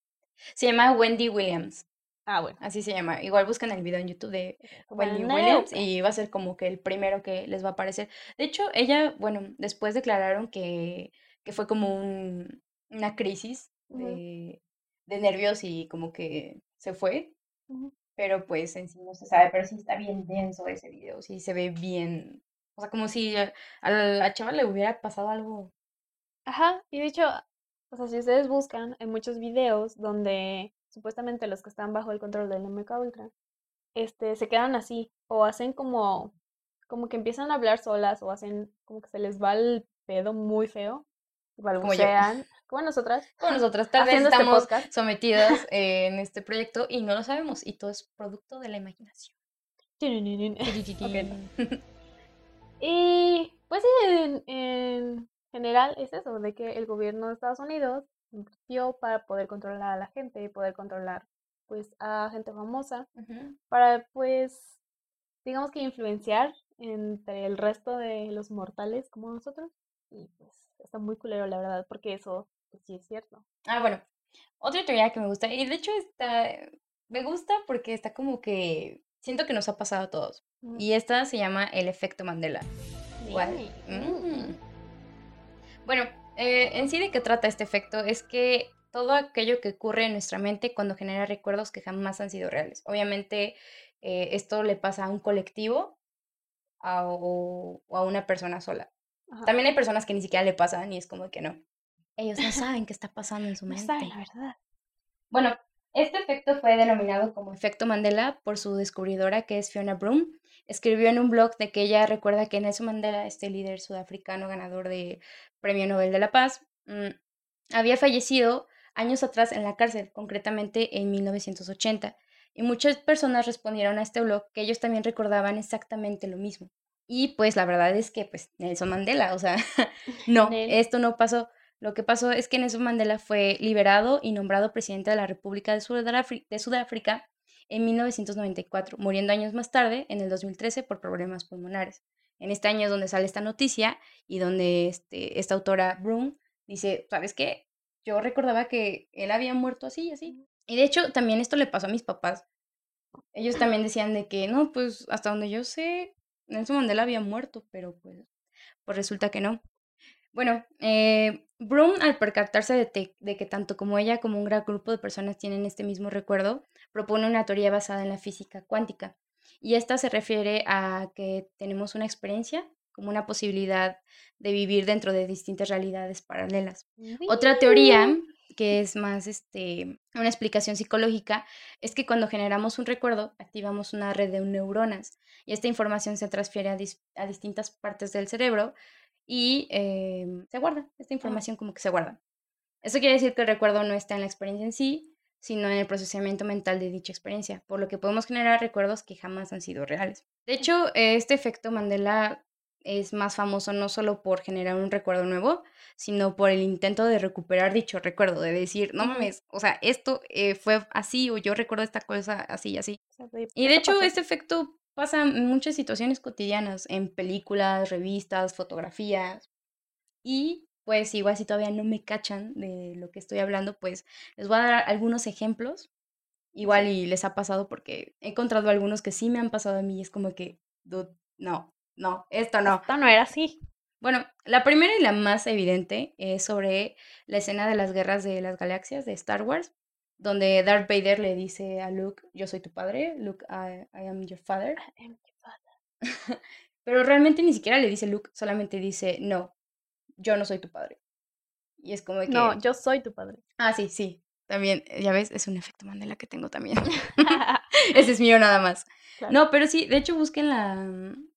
S2: Se llama Wendy Williams,
S1: Ah, bueno.
S2: así se llama. Igual buscan el video en YouTube de Wendy
S1: Bueno,
S2: Williams y va a ser como que el primero que les va a aparecer. De hecho, ella, bueno, después declararon que, que fue como un, una crisis de, de nervios y como que se fue, pero pues en sí no se sabe, pero sí está bien denso ese video, sí se ve bien, o sea, como si a, a la chava le hubiera pasado algo.
S1: Ajá, y de hecho, o sea, si ustedes buscan, hay muchos videos donde supuestamente los que están bajo el control del MK Ultra, este, se quedan así, o hacen como, como que empiezan a hablar solas, o hacen como que se les va el pedo muy feo, balbucean, como nosotras, [LAUGHS]
S2: Como nosotras tal vez
S1: este
S2: estamos
S1: podcast.
S2: sometidas eh, [LAUGHS] en este proyecto y no lo sabemos, y todo es producto de la imaginación. [LAUGHS]
S1: Y pues sí, en, en general es eso, de que el gobierno de Estados Unidos invirtió para poder controlar a la gente y poder controlar pues a gente famosa para pues digamos que influenciar entre el resto de los mortales como nosotros y pues está muy culero la verdad porque eso pues sí es cierto.
S2: Ah, bueno, otra teoría que me gusta, y de hecho está, me gusta porque está como que siento que nos ha pasado a todos. Y esta se llama el efecto Mandela. Mm. Bueno, eh, en sí de qué trata este efecto es que todo aquello que ocurre en nuestra mente cuando genera recuerdos que jamás han sido reales. Obviamente eh, esto le pasa a un colectivo a- o, o a una persona sola.
S1: Ajá.
S2: También hay personas que ni siquiera le pasan y es como que no. Ellos no saben qué está pasando en su
S1: No
S2: mente.
S1: saben la verdad.
S2: Bueno, este efecto fue denominado como efecto Mandela por su descubridora que es Fiona Broom. Escribió en un blog de que ella recuerda que Nelson Mandela, este líder sudafricano ganador de Premio Nobel de la Paz, mm, había fallecido años atrás en la cárcel, concretamente en 1980. Y muchas personas respondieron a este blog que ellos también recordaban exactamente lo mismo. Y pues la verdad es que pues Nelson Mandela, o sea, [LAUGHS] no, esto no pasó. Lo que pasó es que Nelson Mandela fue liberado y nombrado presidente de la República de Sudáfrica, de Sudáfrica en 1994, muriendo años más tarde, en el 2013, por problemas pulmonares. En este año es donde sale esta noticia y donde este, esta autora Broom dice, ¿sabes qué? Yo recordaba que él había muerto así y así. Y de hecho, también esto le pasó a mis papás. Ellos también decían de que, no, pues hasta donde yo sé, Nelson Mandela había muerto, pero pues, pues resulta que no. Bueno, eh, Broom, al percatarse de, te- de que tanto como ella como un gran grupo de personas tienen este mismo recuerdo, propone una teoría basada en la física cuántica. Y esta se refiere a que tenemos una experiencia como una posibilidad de vivir dentro de distintas realidades paralelas. Otra teoría que es más este, una explicación psicológica es que cuando generamos un recuerdo activamos una red de neuronas y esta información se transfiere a, dis- a distintas partes del cerebro y eh, se guarda, esta información como que se guarda. Eso quiere decir que el recuerdo no está en la experiencia en sí, sino en el procesamiento mental de dicha experiencia, por lo que podemos generar recuerdos que jamás han sido reales. De hecho, este efecto Mandela es más famoso no solo por generar un recuerdo nuevo, sino por el intento de recuperar dicho recuerdo, de decir, no mames, o sea, esto eh, fue así o yo recuerdo esta cosa así y así. Y de hecho, este efecto pasa en muchas situaciones cotidianas, en películas, revistas, fotografías. Y pues igual si todavía no me cachan de lo que estoy hablando, pues les voy a dar algunos ejemplos. Igual y les ha pasado porque he encontrado algunos que sí me han pasado a mí y es como que, "Dude, no, no, esto no.
S1: Esto no era así.
S2: Bueno, la primera y la más evidente es sobre la escena de las guerras de las galaxias de Star Wars, donde Darth Vader le dice a Luke, yo soy tu padre, Luke, I, I am your father. [LAUGHS] Pero realmente ni siquiera le dice Luke, solamente dice, no, yo no soy tu padre. Y es como de que...
S1: No, yo soy tu padre.
S2: Ah, sí, sí. También, eh, ya ves, es un efecto Mandela que tengo también. [LAUGHS] [LAUGHS] Ese es mío nada más.
S1: Claro.
S2: No, pero sí, de hecho busquen la, mm,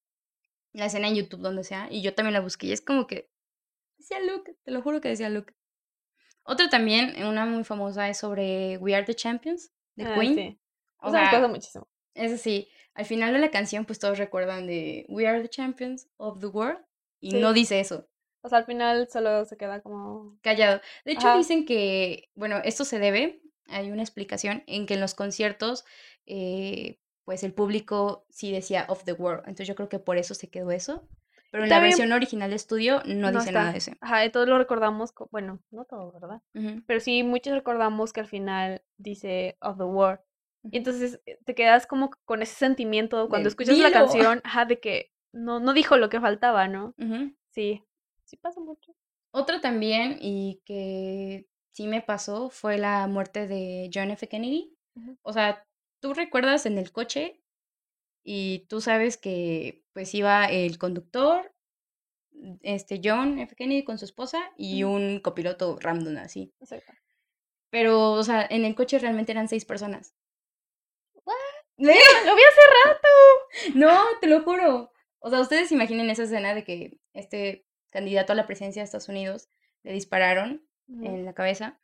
S2: la escena en YouTube, donde sea, y yo también la busqué, y es como que decía Luke, te lo juro que decía Luke. Otra también, una muy famosa, es sobre We Are the Champions, de
S1: Ah,
S2: Queen.
S1: sí.
S2: O
S1: Eso me
S2: sea,
S1: pasa muchísimo.
S2: es así, al final de la canción, pues todos recuerdan de We Are the Champions of the World, y
S1: Sí.
S2: no dice eso,
S1: O sea, al final solo se queda como...
S2: callado. De hecho,
S1: Ajá.
S2: dicen que, bueno, esto se debe, hay una explicación en que en los conciertos, eh, pues el público sí decía of the world, entonces yo creo que por eso se quedó eso, pero en la versión original de estudio no,
S1: No
S2: dice
S1: está.
S2: nada de eso.
S1: Ajá, y todos lo recordamos, co- bueno, no todos, ¿verdad? Pero sí, muchos recordamos que al final dice of the
S2: ujú.
S1: Y entonces eh, te quedas como con ese sentimiento cuando
S2: De,
S1: escuchas la canción, ajá, de que no, no dijo lo que faltaba, ¿no?
S2: Ujú.
S1: Sí, sí pasa mucho.
S2: Otra también, y que sí me pasó, fue la muerte de John F. Kennedy. O sea, tú recuerdas en el coche y tú sabes que pues iba el conductor, este John F. Kennedy con su esposa y un copiloto random así.
S1: Exacto.
S2: Pero, o sea, en el coche realmente eran seis personas.
S1: What?
S2: ¿Eh?
S1: Lo vi hace rato.
S2: No, te lo juro. O sea, ustedes imaginen esa escena de que este candidato a la presidencia de Estados Unidos le dispararon en la cabeza.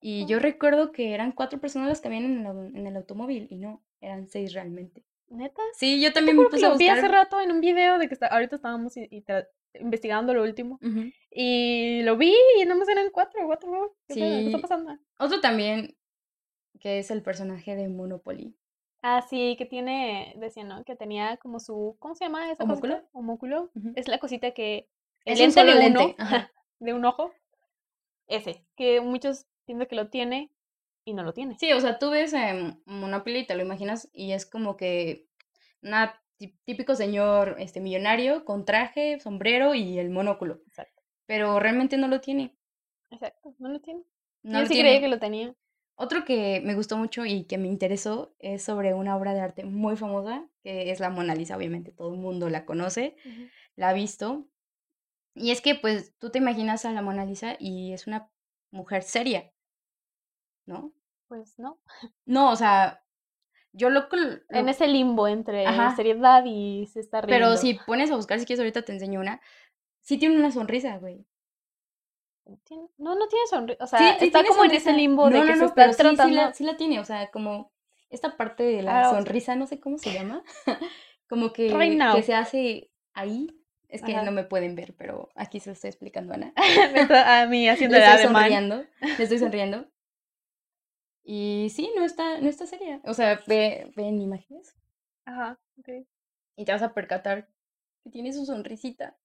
S2: Y yo recuerdo que eran cuatro personas las que habían en el, au- en el automóvil y no, eran seis realmente.
S1: ¿Neta?
S2: Sí, yo también me
S1: que
S2: puse a
S1: lo vi hace
S2: buscar.
S1: rato en un video de que está, ahorita estábamos y- investigando lo último. Y lo vi y nada más eran cuatro, cuatro. ¿Qué, pedo? ¿Qué está
S2: Sí.
S1: pasando?
S2: Otro también, que es el personaje de Monopoly.
S1: Ah, sí, que tiene, decía, ¿no? Que tenía como su, ¿cómo se llama esa
S2: ¿Homúnculo?
S1: cosita? Homúnculo.
S2: Ujú.
S1: Es la cosita que,
S2: Es un
S1: lente de
S2: lente,
S1: uno, [LAUGHS] de un ojo, ese, que muchos piensan que lo tiene y no lo tiene.
S2: Sí, o sea, tú ves em, Monopoly y te lo imaginas y es como que una tí- típico señor este, millonario con traje, sombrero y el monóculo.
S1: Exacto.
S2: Pero realmente no lo tiene.
S1: Exacto, no lo tiene.
S2: No
S1: Yo
S2: lo
S1: sí
S2: tiene.
S1: creía que lo tenía.
S2: Otro que me gustó mucho y que me interesó es sobre una obra de arte muy famosa, que es la Mona Lisa, obviamente todo el mundo la conoce, la ha visto. Y es que pues tú te imaginas a la Mona Lisa y es una mujer seria, ¿no?
S1: Pues no.
S2: No, o sea, yo lo... col-
S1: En
S2: lo-
S1: ese limbo entre
S2: Ajá.
S1: seriedad y se está riendo.
S2: Pero si pones a buscar, si quieres ahorita te enseño una, sí tiene una sonrisa, güey.
S1: No, no tiene sonrisa. O sea,
S2: Sí, sí
S1: está como en ese limbo de
S2: No,
S1: que
S2: no,
S1: se
S2: no,
S1: está
S2: pero sí, sí
S1: tratando.
S2: la, sí la tiene, o sea, como esta parte de la
S1: Ah,
S2: sonrisa, no sé cómo se llama, [LAUGHS] como que,
S1: Right now.
S2: que se hace ahí. Es que
S1: Ajá.
S2: no me pueden ver, pero aquí se lo estoy explicando a Ana. [LAUGHS]
S1: Me está a mí haciendo
S2: Le estoy sonriendo, le estoy sonriendo. Y sí, no está, no está seria. O sea, ve, ve en imágenes
S1: Ajá, ok.
S2: y te vas a percatar que tiene su sonrisita.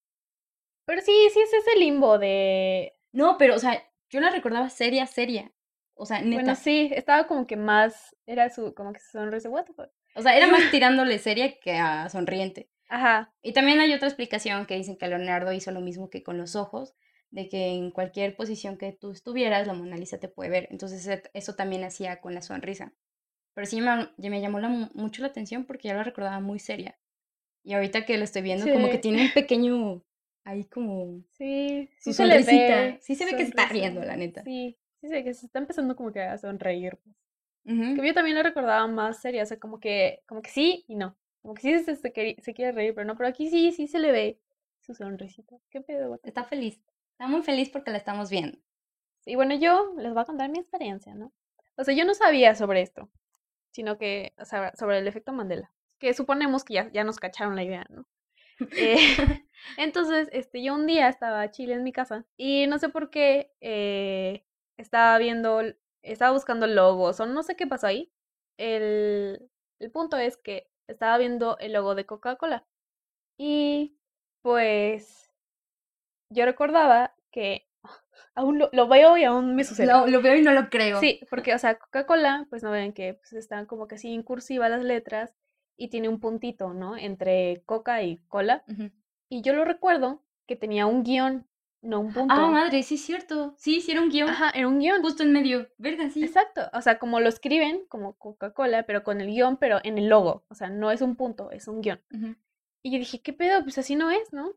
S1: Pero sí, sí es ese limbo de...
S2: No, pero, o sea, yo la recordaba seria, seria. O sea, neta.
S1: Bueno, sí, estaba como que más... Era su... Como que su sonrisa, what the fuck.
S2: O sea, era [LAUGHS] más tirándole seria que a sonriente.
S1: Ajá,
S2: Y también hay otra explicación que dicen que Leonardo hizo lo mismo que con los ojos, de que en cualquier posición que tú estuvieras, la Mona Lisa te puede ver. Entonces e- eso también hacía con la sonrisa. Pero sí me, me llamó la mu- mucho la atención porque ya la recordaba muy seria. Y ahorita que lo estoy viendo, como que tiene un pequeño, ahí como
S1: sí,
S2: su
S1: sí se le
S2: sonrisita.
S1: ve
S2: Sí se ve que se está
S1: sonrisa.
S2: riendo, la neta.
S1: Sí, sí se ve que se está empezando como que a sonreír. pues. Que yo también la recordaba más seria, o sea, como que, como que sí y no. Como que sí se, se, queri- se quiere reír, pero no, pero aquí sí, sí se le ve su sonrisita. ¿Qué pedo? the
S2: Está feliz. Está muy feliz porque la estamos viendo.
S1: Y bueno, yo les voy a contar mi experiencia, ¿no? O sea, yo no sabía sobre esto, sino que, o sea, sobre el efecto Mandela, que suponemos que ya, ya nos cacharon la idea, ¿no? Eh, [LAUGHS] [LAUGHS] entonces, este, yo un día estaba chile en mi casa y no sé por qué eh, estaba viendo, estaba buscando logos o no sé qué pasó ahí. El, el punto es que estaba viendo el logo de Coca-Cola y pues yo recordaba que [LAUGHS] aún lo, lo veo y aún me sucede.
S2: Lo, lo veo y no lo creo.
S1: Sí, porque, o sea, Coca-Cola, pues no ven que pues, están como que así en cursiva las letras y tiene un puntito, ¿no? Entre coca y cola. Y yo lo recuerdo que tenía un guion, no un punto.
S2: Ah, madre, sí es cierto. Sí, hicieron un guion
S1: Ajá, era un guion.
S2: justo en medio. Verga, sí.
S1: Exacto. O sea, como lo escriben, como Coca-Cola, pero con el guion, pero en el logo. O sea, no es un punto, es un
S2: guion.
S1: Y yo dije, ¿qué pedo? Pues así no es, ¿no?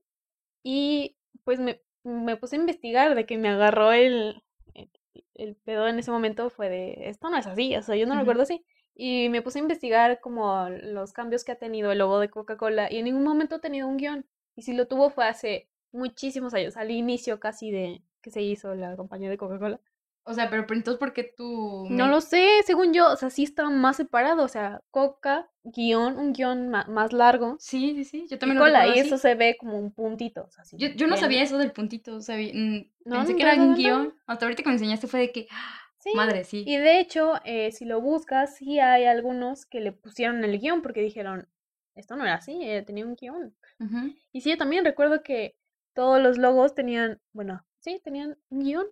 S1: Y pues me, me puse a investigar de que me agarró el, el, el pedo en ese momento fue de, esto no es así, o sea, yo no lo
S2: Ujú.
S1: recuerdo así. Y me puse a investigar como los cambios que ha tenido el logo de Coca-Cola y en ningún momento ha tenido un guion. Y si lo tuvo fue hace muchísimos años, al inicio casi de que se hizo la compañía de Coca-Cola.
S2: O sea, pero, entonces, ¿por qué tú...?
S1: No lo sé, según yo, o sea, sí está más separado, o sea, Coca, guion, un guion más largo,
S2: Sí, sí, sí, yo
S1: y
S2: también lo
S1: cola, y eso se ve como un puntito, o sea, así
S2: Yo, yo no sabía eso del puntito, sabía, mm,
S1: No,
S2: pensé que
S1: ¿nunca
S2: era un guion. Hasta ahorita que me enseñaste fue de que.
S1: Sí,
S2: madre, sí.
S1: y de hecho, eh, si lo buscas, sí hay algunos que le pusieron el guion porque dijeron, esto no era así, eh, tenía un
S2: guion.
S1: Y sí, yo también recuerdo que todos los logos tenían, bueno, sí, tenían un guion.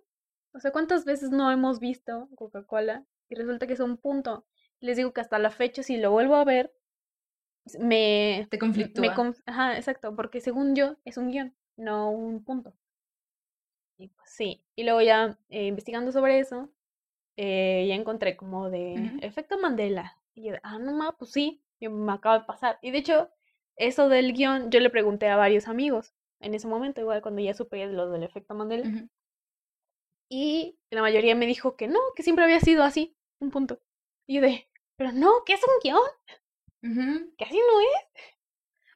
S1: O sea, ¿cuántas veces no hemos visto Coca-Cola y resulta que es un punto? Les digo que hasta la fecha, si lo vuelvo a ver, me...
S2: Te conflictúa.
S1: me conf- Ajá, exacto, porque según yo es un guion, no un punto. Y pues sí, y luego ya eh, investigando sobre eso, eh, ya encontré como de efecto Mandela. Y yo ah, no ma, pues sí, y me acaba de pasar. Y de hecho, eso del guion, yo le pregunté a varios amigos en ese momento, igual cuando ya supe lo del efecto Mandela. Y la mayoría me dijo que no, que siempre había sido así, un punto. Y yo de, pero no, que es un guion,
S2: Ujú.
S1: que así no es.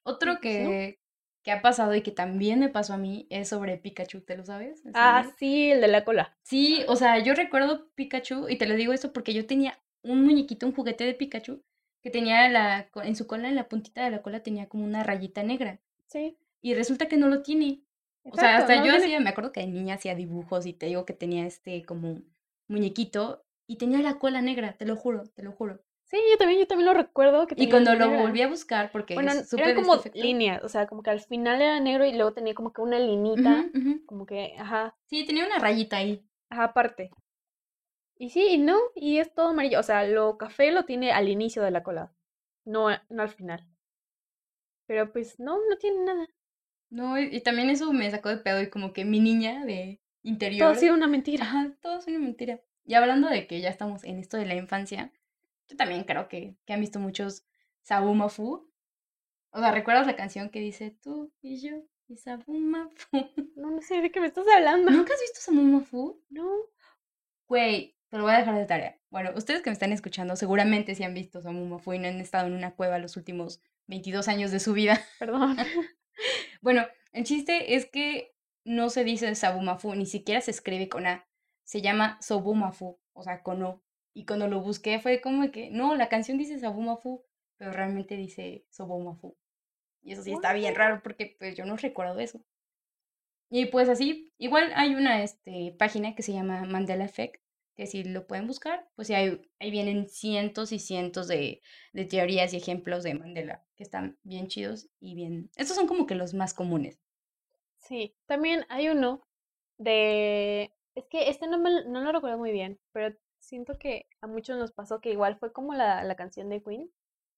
S2: Otro
S1: pues, ¿no?
S2: que, que ha pasado y que también me pasó a mí es sobre Pikachu, ¿te lo sabes? ¿Ese
S1: Ah, sí, el de la cola.
S2: Sí, o sea, yo recuerdo Pikachu y te lo digo esto porque yo tenía un muñequito, un juguete de Pikachu que tenía la, en su cola, en la puntita de la cola tenía como una rayita negra
S1: Sí,
S2: y resulta que no lo tiene. O sea, hasta
S1: no
S2: yo
S1: tiene-
S2: hacía, me acuerdo que de niña hacía dibujos y te digo que tenía este como muñequito y tenía la cola negra, te lo juro, te lo juro.
S1: Sí, yo también, yo también lo recuerdo que
S2: Y
S1: tenía
S2: cuando
S1: la
S2: lo
S1: negra.
S2: volví a buscar, porque
S1: Bueno, eran como líneas, o sea, como que al final era negro y luego tenía como que una linita, como que, ajá,
S2: Sí, tenía una rayita ahí.
S1: ajá, aparte. Y sí, y no, y es todo amarillo, o sea, lo café lo tiene al inicio de la cola, no, no al final. Pero pues no, no tiene nada.
S2: No, y, y también eso me sacó de pedo y como que mi niña de
S1: Todo
S2: interior.
S1: ha sido una mentira.
S2: Ajá, todo es una mentira. Y hablando de que ya estamos en esto de la infancia, yo también creo que, que han visto muchos Sabumafu. O sea, ¿recuerdas la canción que dice tú y yo y Sabumafu? [LAUGHS]
S1: No, no sé de qué me estás hablando.
S2: ¿Nunca has visto Sabumafu?
S1: No.
S2: Güey, te lo voy a dejar de tarea. Bueno, ustedes que me están escuchando seguramente sí han visto Sabumafu y no han estado en una cueva los últimos 22 años de su vida.
S1: Perdón. [LAUGHS] [LAUGHS]
S2: Bueno, el chiste es que no se dice Sabumafu, ni siquiera se escribe con A. Se llama Sobumafu, o sea, con O. Y cuando lo busqué fue como que, no, la canción dice Sabumafu, pero realmente dice Sobumafu. Y eso sí está bien raro porque pues yo no recuerdo eso. Y pues así, igual hay una este, página que se llama Mandela Effect, que si lo pueden buscar, pues sí, ahí, ahí vienen cientos y cientos de, de teorías y ejemplos de Mandela, que están bien chidos y bien... Estos son como que los más comunes.
S1: Sí, también hay uno de... Es que este no, me, no lo recuerdo muy bien, pero siento que a muchos nos pasó que igual fue como la, la canción de Queen,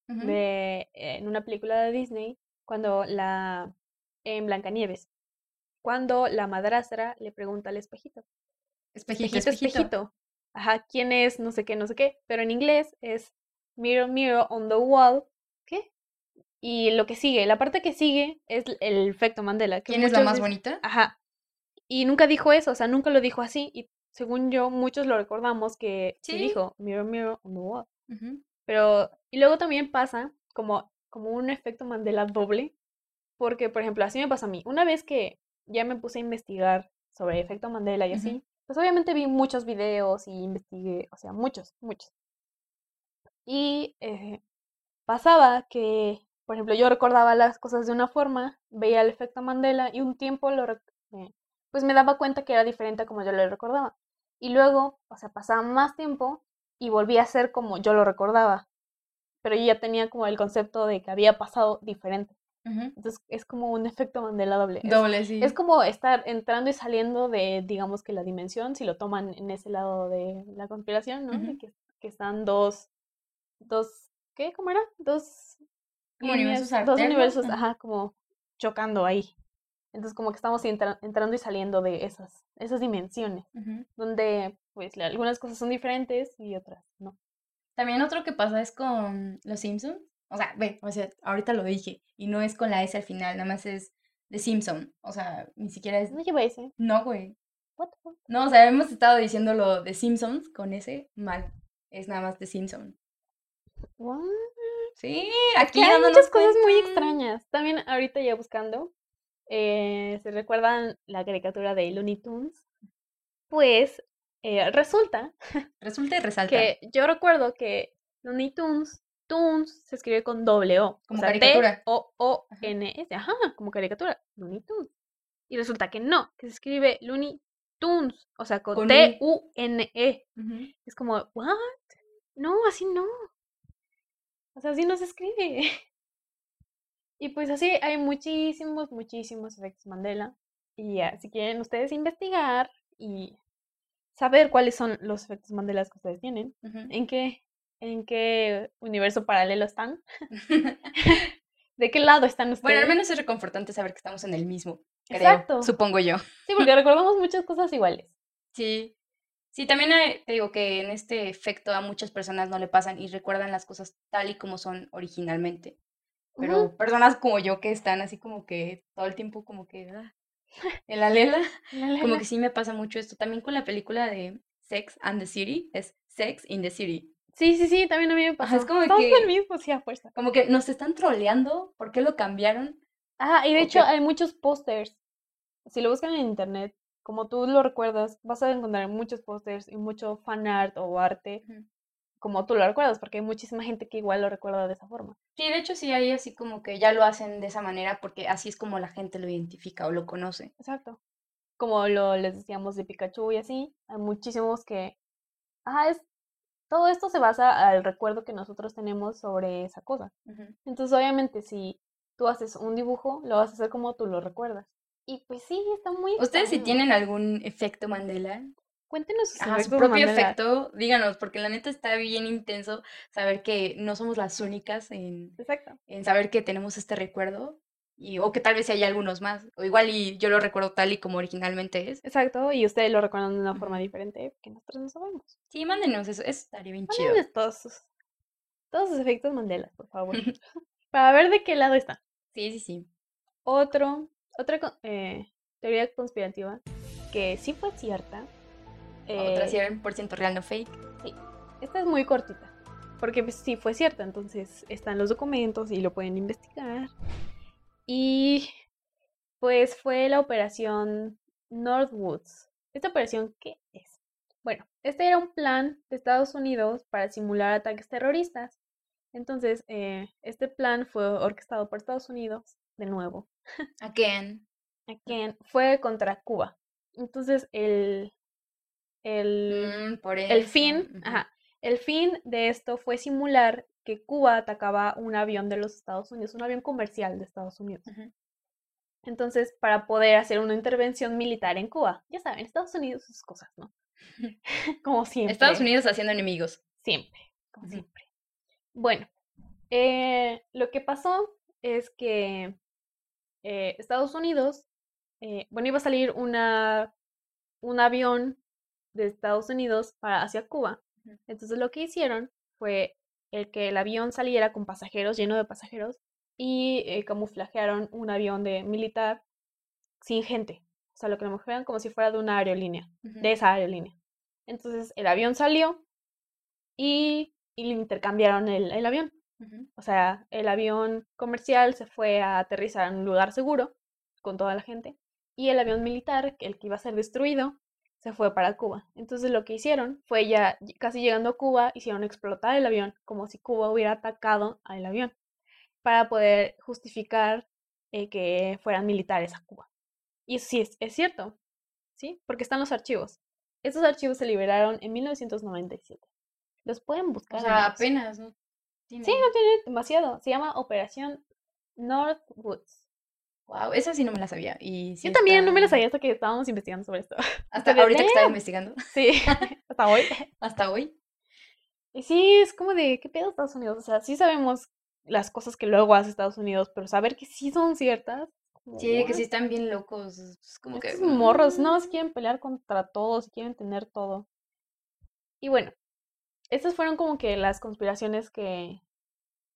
S1: de, en una película de Disney, cuando la... en Blancanieves, cuando la madrastra le pregunta al espejito,
S2: Espejito,
S1: espejito,
S2: espejito.
S1: Ajá, ¿quién es? No sé qué, no sé qué, pero en inglés es mirror, mirror on the wall, ¿qué? Y lo que sigue, la parte que sigue es el efecto Mandela. que
S2: ¿Quién es la más bonita?
S1: Ajá. Y nunca dijo eso, o sea, nunca lo dijo así. Y según yo, muchos lo recordamos que sí,
S2: Sí.
S1: dijo mirror, mirror on the wall. Pero, y luego también pasa como, como un efecto Mandela doble, porque, por ejemplo, así me pasa a mí. Una vez que ya me puse a investigar sobre efecto Mandela y así, pues obviamente vi muchos videos y investigué, o sea, muchos, muchos. Y eh, pasaba que, por ejemplo, yo recordaba las cosas de una forma, veía el efecto Mandela y un tiempo lo, eh, pues me daba cuenta que era diferente a como yo lo recordaba. Y luego, o sea, pasaba más tiempo y volvía a ser como yo lo recordaba. Pero yo ya tenía como el concepto de que había pasado diferente. Entonces es como un efecto Mandela doble. Es-
S2: Doble, sí.
S1: es como estar entrando y saliendo de, digamos que la dimensión, si lo toman en ese lado de la conspiración, ¿no? De
S2: Ujú.
S1: que, que están dos, dos, ¿qué? ¿Cómo era? Dos
S2: Como universos
S1: líneas, dos
S2: alternos,
S1: universos,
S2: ajá.
S1: ajá, como chocando ahí. Entonces como que estamos entra- entrando y saliendo de esas, esas dimensiones, donde pues algunas cosas son diferentes y otras no.
S2: También otro que pasa es con los Simpsons. O sea, ve, o sea, ahorita lo dije. Y no es con la S al final, nada más es de Simpson. O sea, ni siquiera es.
S1: No lleva ese.
S2: No, güey.
S1: What the fuck?
S2: No, o sea, hemos estado diciendo lo de Simpsons con ese mal. Es nada más de Simpson.
S1: What?
S2: Sí,
S1: Aquí
S2: aquí
S1: hay muchas cosas muy extrañas. También ahorita ya buscando, eh, ¿se recuerdan la caricatura de Looney Tunes? Pues eh, resulta
S2: Resulta y resalta.
S1: que yo recuerdo que Looney Tunes, Tunes se escribe con doble O.
S2: Como
S1: o sea,
S2: caricatura.
S1: T-O-O-N-S, ajá, como caricatura, Looney Tunes. Y resulta que no, que se escribe Looney Tunes, o sea, con
S2: Con U.
S1: T-U-N-E. Es como, ¿what? No, así no. O sea, así no se escribe. [LAUGHS] Y pues así hay muchísimos, muchísimos efectos Mandela. Y ya, si quieren ustedes investigar y saber cuáles son los efectos Mandela que ustedes tienen, en qué, en qué universo paralelo están, [LAUGHS] [LAUGHS] de qué lado están ustedes.
S2: bueno, al menos es reconfortante saber que estamos en el mismo. Creo,
S1: Exacto.
S2: supongo yo.
S1: Sí, porque [LAUGHS] recordamos muchas cosas iguales.
S2: Sí. Sí, también hay- te digo que en este efecto a muchas personas no le pasan y recuerdan las cosas tal y como son originalmente. Pero personas como yo que están así como que todo el tiempo como que ah, en la lela,
S1: La, la,
S2: como que sí me pasa mucho esto. También con la película de Sex and the City, es Sex in the City.
S1: Sí, sí, sí, también a mí me pasó.
S2: Ajá, es como
S1: Estamos
S2: que-
S1: el mismo, sí, a fuerza.
S2: Como que nos están troleando, ¿por qué lo cambiaron?
S1: Ah, y de
S2: ¿O
S1: hecho
S2: qué?
S1: hay muchos pósters. Si lo buscan en internet, como tú lo recuerdas, vas a encontrar muchos pósters y mucho fan art o arte como tú lo recuerdas, porque hay muchísima gente que igual lo recuerda de esa forma.
S2: Sí, de hecho sí hay así como que ya lo hacen de esa manera porque así es como la gente lo identifica o lo conoce.
S1: Exacto. Como lo les decíamos de Pikachu y así, hay muchísimos que... Ah, es... Todo esto se basa al recuerdo que nosotros tenemos sobre esa cosa. Entonces, obviamente, si tú haces un dibujo, lo vas a hacer como tú lo recuerdas. Y pues sí, está muy
S2: ¿Ustedes si tienen algún efecto Mandela?
S1: Cuéntenos sus
S2: Ajá, su propio
S1: Mandela.
S2: efecto, díganos, porque la neta está bien intenso saber que no somos las únicas en,
S1: Exacto.
S2: en saber que tenemos este recuerdo, y, o que tal vez hay algunos más, o igual y yo lo recuerdo tal y como originalmente es.
S1: Exacto, y ustedes lo recuerdan de una forma diferente que nosotros no sabemos.
S2: Sí, mándenos eso, eso estaría bien chido.
S1: Todos sus, todos sus efectos Mandela, por favor. [LAUGHS] [LAUGHS] para ver de qué lado están.
S2: Sí, sí, sí.
S1: Otro, otra eh, teoría conspirativa que sí fue cierta.
S2: Otra
S1: eh,
S2: 100% real, no fake.
S1: esta es muy cortita, porque pues, sí fue cierta, entonces están los documentos y lo pueden investigar. Y pues fue la operación Northwoods. ¿Esta operación qué es? Bueno, este era un plan de Estados Unidos para simular ataques terroristas. Entonces, eh, este plan fue orquestado por Estados Unidos, de nuevo, [LAUGHS]
S2: Again.
S1: again, fue contra Cuba. Entonces, el, el,
S2: Mm, por
S1: el fin, ajá, el fin de esto fue simular que Cuba atacaba un avión de los Estados Unidos, un avión comercial de Estados Unidos. Entonces, para poder hacer una intervención militar en Cuba. Ya saben, Estados Unidos sus cosas, ¿no? [LAUGHS] [LAUGHS] Como siempre.
S2: Estados Unidos haciendo enemigos.
S1: Siempre, como siempre. Bueno, eh, lo que pasó es que eh, Estados Unidos, eh, bueno, iba a salir una, un avión de Estados Unidos para hacia Cuba. Entonces lo que hicieron fue el que el avión saliera con pasajeros, lleno de pasajeros, y eh, camuflajearon un avión de militar sin gente. O sea, lo camuflajearon como si fuera de una aerolínea, de esa aerolínea. Entonces el avión salió y, y le intercambiaron el, el avión. O sea, el avión comercial se fue a aterrizar en un lugar seguro con toda la gente y el avión militar, el que iba a ser destruido, se fue para Cuba. Entonces lo que hicieron fue ya casi llegando a Cuba, hicieron explotar el avión como si Cuba hubiera atacado al avión para poder justificar eh, que fueran militares a Cuba. Y sí es, es cierto, ¿sí? Porque están los archivos. Estos archivos se liberaron en 1997. Los pueden
S2: O
S1: buscar.
S2: sea,
S1: amigos.
S2: apenas, ¿no? Tiene...
S1: Sí, no tiene demasiado. Se llama Operación Northwoods.
S2: Wow, esa sí no me la sabía. Y sí
S1: Yo también no me la sabía hasta que estábamos investigando sobre esto. [LAUGHS]
S2: Hasta ahorita que estaba investigando. [LAUGHS]
S1: Sí, [LAUGHS] hasta hoy.
S2: Hasta hoy.
S1: Y sí, es como de, ¿qué pedo Estados Unidos? O sea, sí sabemos las cosas que luego hace Estados Unidos, pero saber que sí son ciertas.
S2: Sí, que sí están bien locos. Es como que.
S1: Estos morros, no,
S2: mm,
S1: si quieren pelear contra todos, quieren tener todo. Y bueno, estas fueron como que las conspiraciones que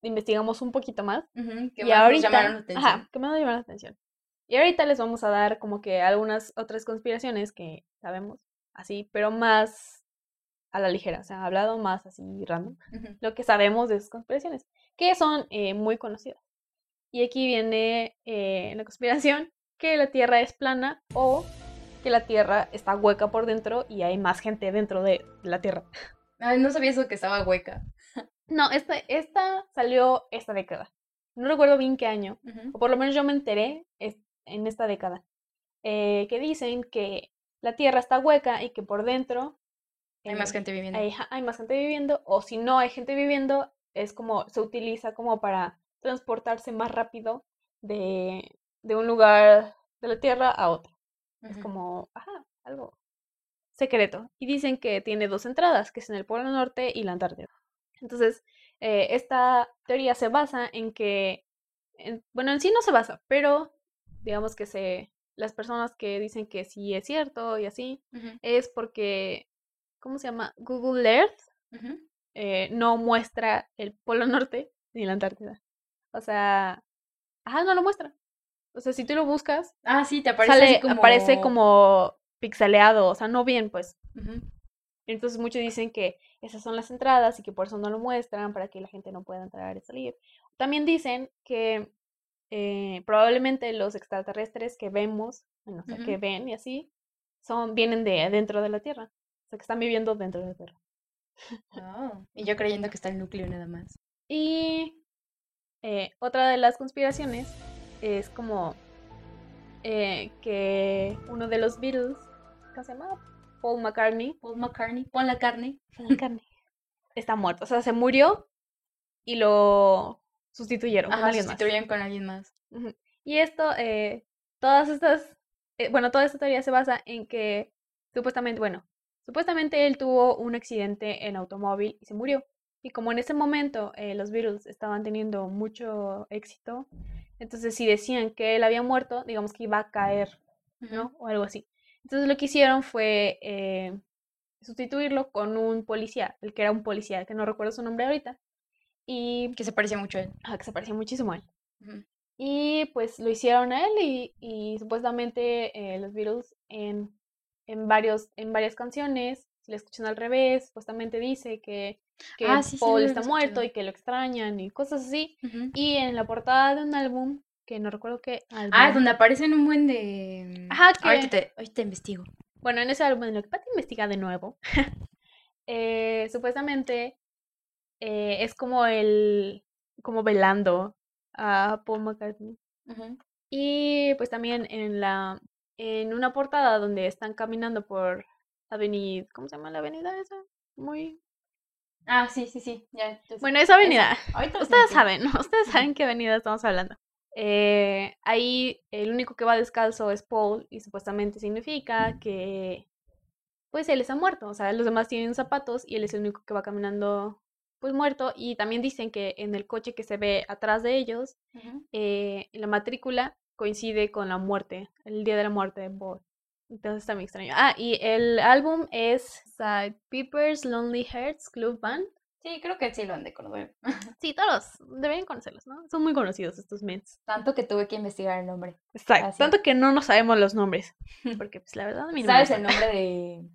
S1: investigamos un poquito más.
S2: ujú, que
S1: y
S2: más nos
S1: ahorita,
S2: llamaron la atención.
S1: ajá, que más nos llamaron la atención. Y ahorita les vamos a dar como que algunas otras conspiraciones que sabemos, así, pero más, a la ligera, o sea, hablado más así random,
S2: Ujú.
S1: lo que sabemos de esas conspiraciones, que son eh, muy conocidas. Y aquí viene eh, la conspiración que la Tierra es plana o que la Tierra está hueca por dentro y hay más gente dentro de la Tierra.
S2: Ay, no sabía eso que estaba hueca.
S1: No, esta, esta salió esta década. No recuerdo bien qué año, o por lo menos yo me enteré en esta década, eh, que dicen que la Tierra está hueca y que por dentro
S2: Hay más
S1: eh,
S2: gente viviendo.
S1: hay, más gente viviendo, o si no hay gente viviendo, es como se utiliza como para transportarse más rápido de, de un lugar de la Tierra a otro. Es como, ajá, algo secreto. Y dicen que tiene dos entradas, que es en el Polo Norte y la Antártida. Entonces, eh, esta teoría se basa en que, en- bueno, en sí no se basa, pero digamos que se, las personas que dicen que sí es cierto y así, es porque, ¿cómo se llama? Google Earth eh, no muestra el Polo Norte ni la Antártida. O sea, ajá, no lo muestra. O sea, si tú lo buscas,
S2: Ah, sí, te aparece
S1: sale,
S2: así como...
S1: aparece como pixeleado, o sea, no bien, pues. Entonces muchos dicen que esas son las entradas y que por eso no lo muestran, para que la gente no pueda entrar y salir. También dicen que eh, probablemente los extraterrestres que vemos, bueno, o sea, que ven y así, son, vienen de dentro de la Tierra. O sea, que están viviendo dentro de la Tierra.
S2: Oh, Y yo creyendo que está el núcleo nada más.
S1: Y eh, otra de las conspiraciones es como eh, que uno de los Beatles, ¿cómo se llama? Paul McCartney,
S2: Paul McCartney, pon la carne.
S1: Paul McCartney, está muerto. O sea, se murió y lo sustituyeron con
S2: Ajá,
S1: alguien más.
S2: sustituyen con alguien más.
S1: Y esto, eh, todas estas, eh, bueno, toda esta teoría se basa en que supuestamente, bueno, supuestamente él tuvo un accidente en automóvil y se murió. Y como en ese momento eh, los Beatles estaban teniendo mucho éxito, entonces si decían que él había muerto, digamos que iba a caer, ¿no? O algo así. Entonces lo que hicieron fue eh, sustituirlo con un policía, el que era un policía, que no recuerdo su nombre ahorita, y
S2: Que se parecía mucho a él.
S1: ah, que se parecía muchísimo a él.
S2: Ujú.
S1: Y pues lo hicieron a él y, y supuestamente eh, los Beatles en, en, varios, en varias canciones, si la escuchan al revés, supuestamente dice que, que
S2: Ah, sí, sí,
S1: Paul
S2: lo
S1: está muerto y que lo extrañan y cosas así.
S2: Ujú.
S1: Y en la portada de un álbum, que no recuerdo qué álbum.
S2: Ah, donde aparecen un buen de...
S1: Ajá, que-
S2: Ahorita te, ahorita te investigo.
S1: Bueno, en ese álbum, en lo que Pati investiga de nuevo, [LAUGHS] eh, supuestamente eh, es como el, como velando a Paul McCartney. Y pues también en la, en una portada donde están caminando por avenida, ¿cómo se llama la avenida esa? Muy...
S2: Ah, sí, sí, sí. Ya.
S1: Bueno, esa avenida. [LAUGHS] Ustedes saben, ¿no? Ustedes saben qué avenida estamos hablando. Eh, ahí el único que va descalzo es Paul y supuestamente significa que pues él está muerto. O sea, los demás tienen zapatos y él es el único que va caminando pues muerto. Y también dicen que en el coche que se ve atrás de ellos, eh, la matrícula coincide con la muerte, el día de la muerte de Paul. Entonces está muy extraño. Ah, y el álbum es Side Peepers Lonely Hearts Club Band.
S2: Sí, creo que sí lo han de conocer. [LAUGHS]
S1: Sí, todos deberían conocerlos, ¿no? Son muy conocidos estos mens.
S2: Tanto que tuve que investigar el nombre.
S1: Exacto.
S2: Así.
S1: Tanto que no nos sabemos los nombres. [LAUGHS] Porque, pues, la verdad, a mí no me
S2: ¿Sabes el nombre de,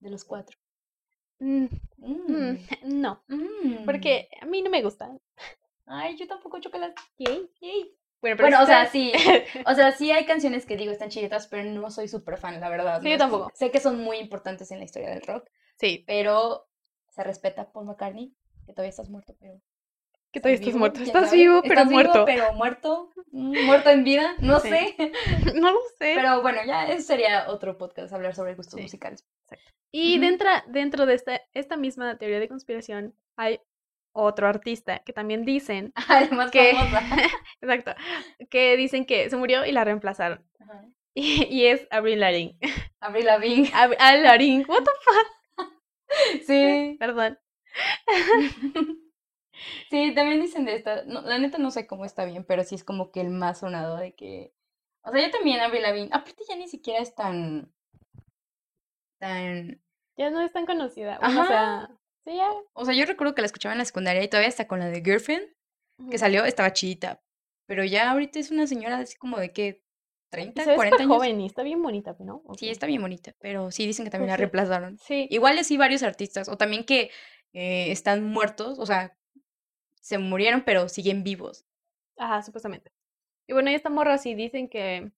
S2: de los cuatro?
S1: Mm,
S2: Mm.
S1: mm, [LAUGHS] no,
S2: Mm.
S1: porque a mí no me gustan.
S2: Ay, yo tampoco chocolate.
S1: Yay.
S2: Yay.
S1: Bueno, pero
S2: Bueno, o sea, sí. O sea, sí hay canciones que digo están chiditas, pero no soy súper fan, la verdad.
S1: Sí,
S2: ¿no?
S1: yo tampoco.
S2: Sé que son muy importantes en la historia del rock,
S1: sí,
S2: pero se respeta Paul McCartney, que todavía estás muerto, pero.
S1: que todavía estás
S2: vivo,
S1: muerto. Estás
S2: sabe.
S1: vivo, pero
S2: Estás vivo,
S1: muerto.
S2: pero muerto. mm, Muerto en vida, no
S1: Sí.
S2: sé. [LAUGHS]
S1: no lo sé.
S2: Pero bueno, ya eso sería otro podcast, hablar sobre gustos
S1: Sí.
S2: musicales.
S1: Y
S2: Ujú.
S1: dentro, dentro de esta, esta misma teoría de conspiración hay otro artista que también dicen, [LAUGHS]
S2: Además,
S1: que,
S2: famosa. [LAUGHS]
S1: exacto, que dicen que se murió y la reemplazaron.
S2: Ajá.
S1: Y, y es Avril Lavigne.
S2: Avril Lavigne.
S1: Avril Lavigne, what the fuck,
S2: Sí.
S1: perdón. [LAUGHS]
S2: Sí, también dicen de esta. No, la neta no sé cómo está bien, pero sí es como que el más sonado de que. O sea, yo también Avril Lavigne. Aparte, ya ni siquiera es tan. tan.
S1: Ya no es tan conocida. Bueno, o sea, sí, ya.
S2: O sea, yo recuerdo que la escuchaba en la secundaria y todavía hasta con la de Girlfriend que salió estaba chidita. Pero ya ahorita es una señora así como de que. 30,
S1: Se ve
S2: 40
S1: súper
S2: años.
S1: joven y está bien bonita, ¿no?
S2: Sí, está bien bonita, pero sí dicen que también la
S1: Pues sí.
S2: reemplazaron.
S1: Sí.
S2: Igual así varios artistas, o también que eh, están muertos, o sea, se murieron, pero siguen vivos.
S1: Ajá, supuestamente. Y bueno, y esta morra sí dicen que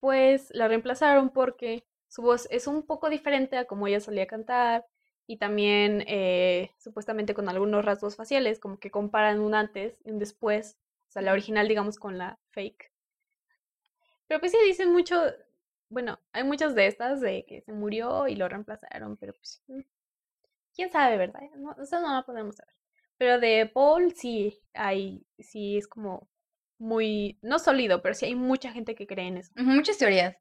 S1: pues la reemplazaron porque su voz es un poco diferente a como ella solía cantar y también eh, supuestamente con algunos rasgos faciales, como que comparan un antes y un después, o sea, la original digamos con la fake. Pero pues sí dicen mucho, bueno, hay muchas de estas de que se murió y lo reemplazaron, pero pues mm, quién sabe, ¿verdad? No, eso no lo podemos saber. Pero de Paul sí hay, sí es como muy, no sólido, pero sí hay mucha gente que cree en eso.
S2: Muchas teorías.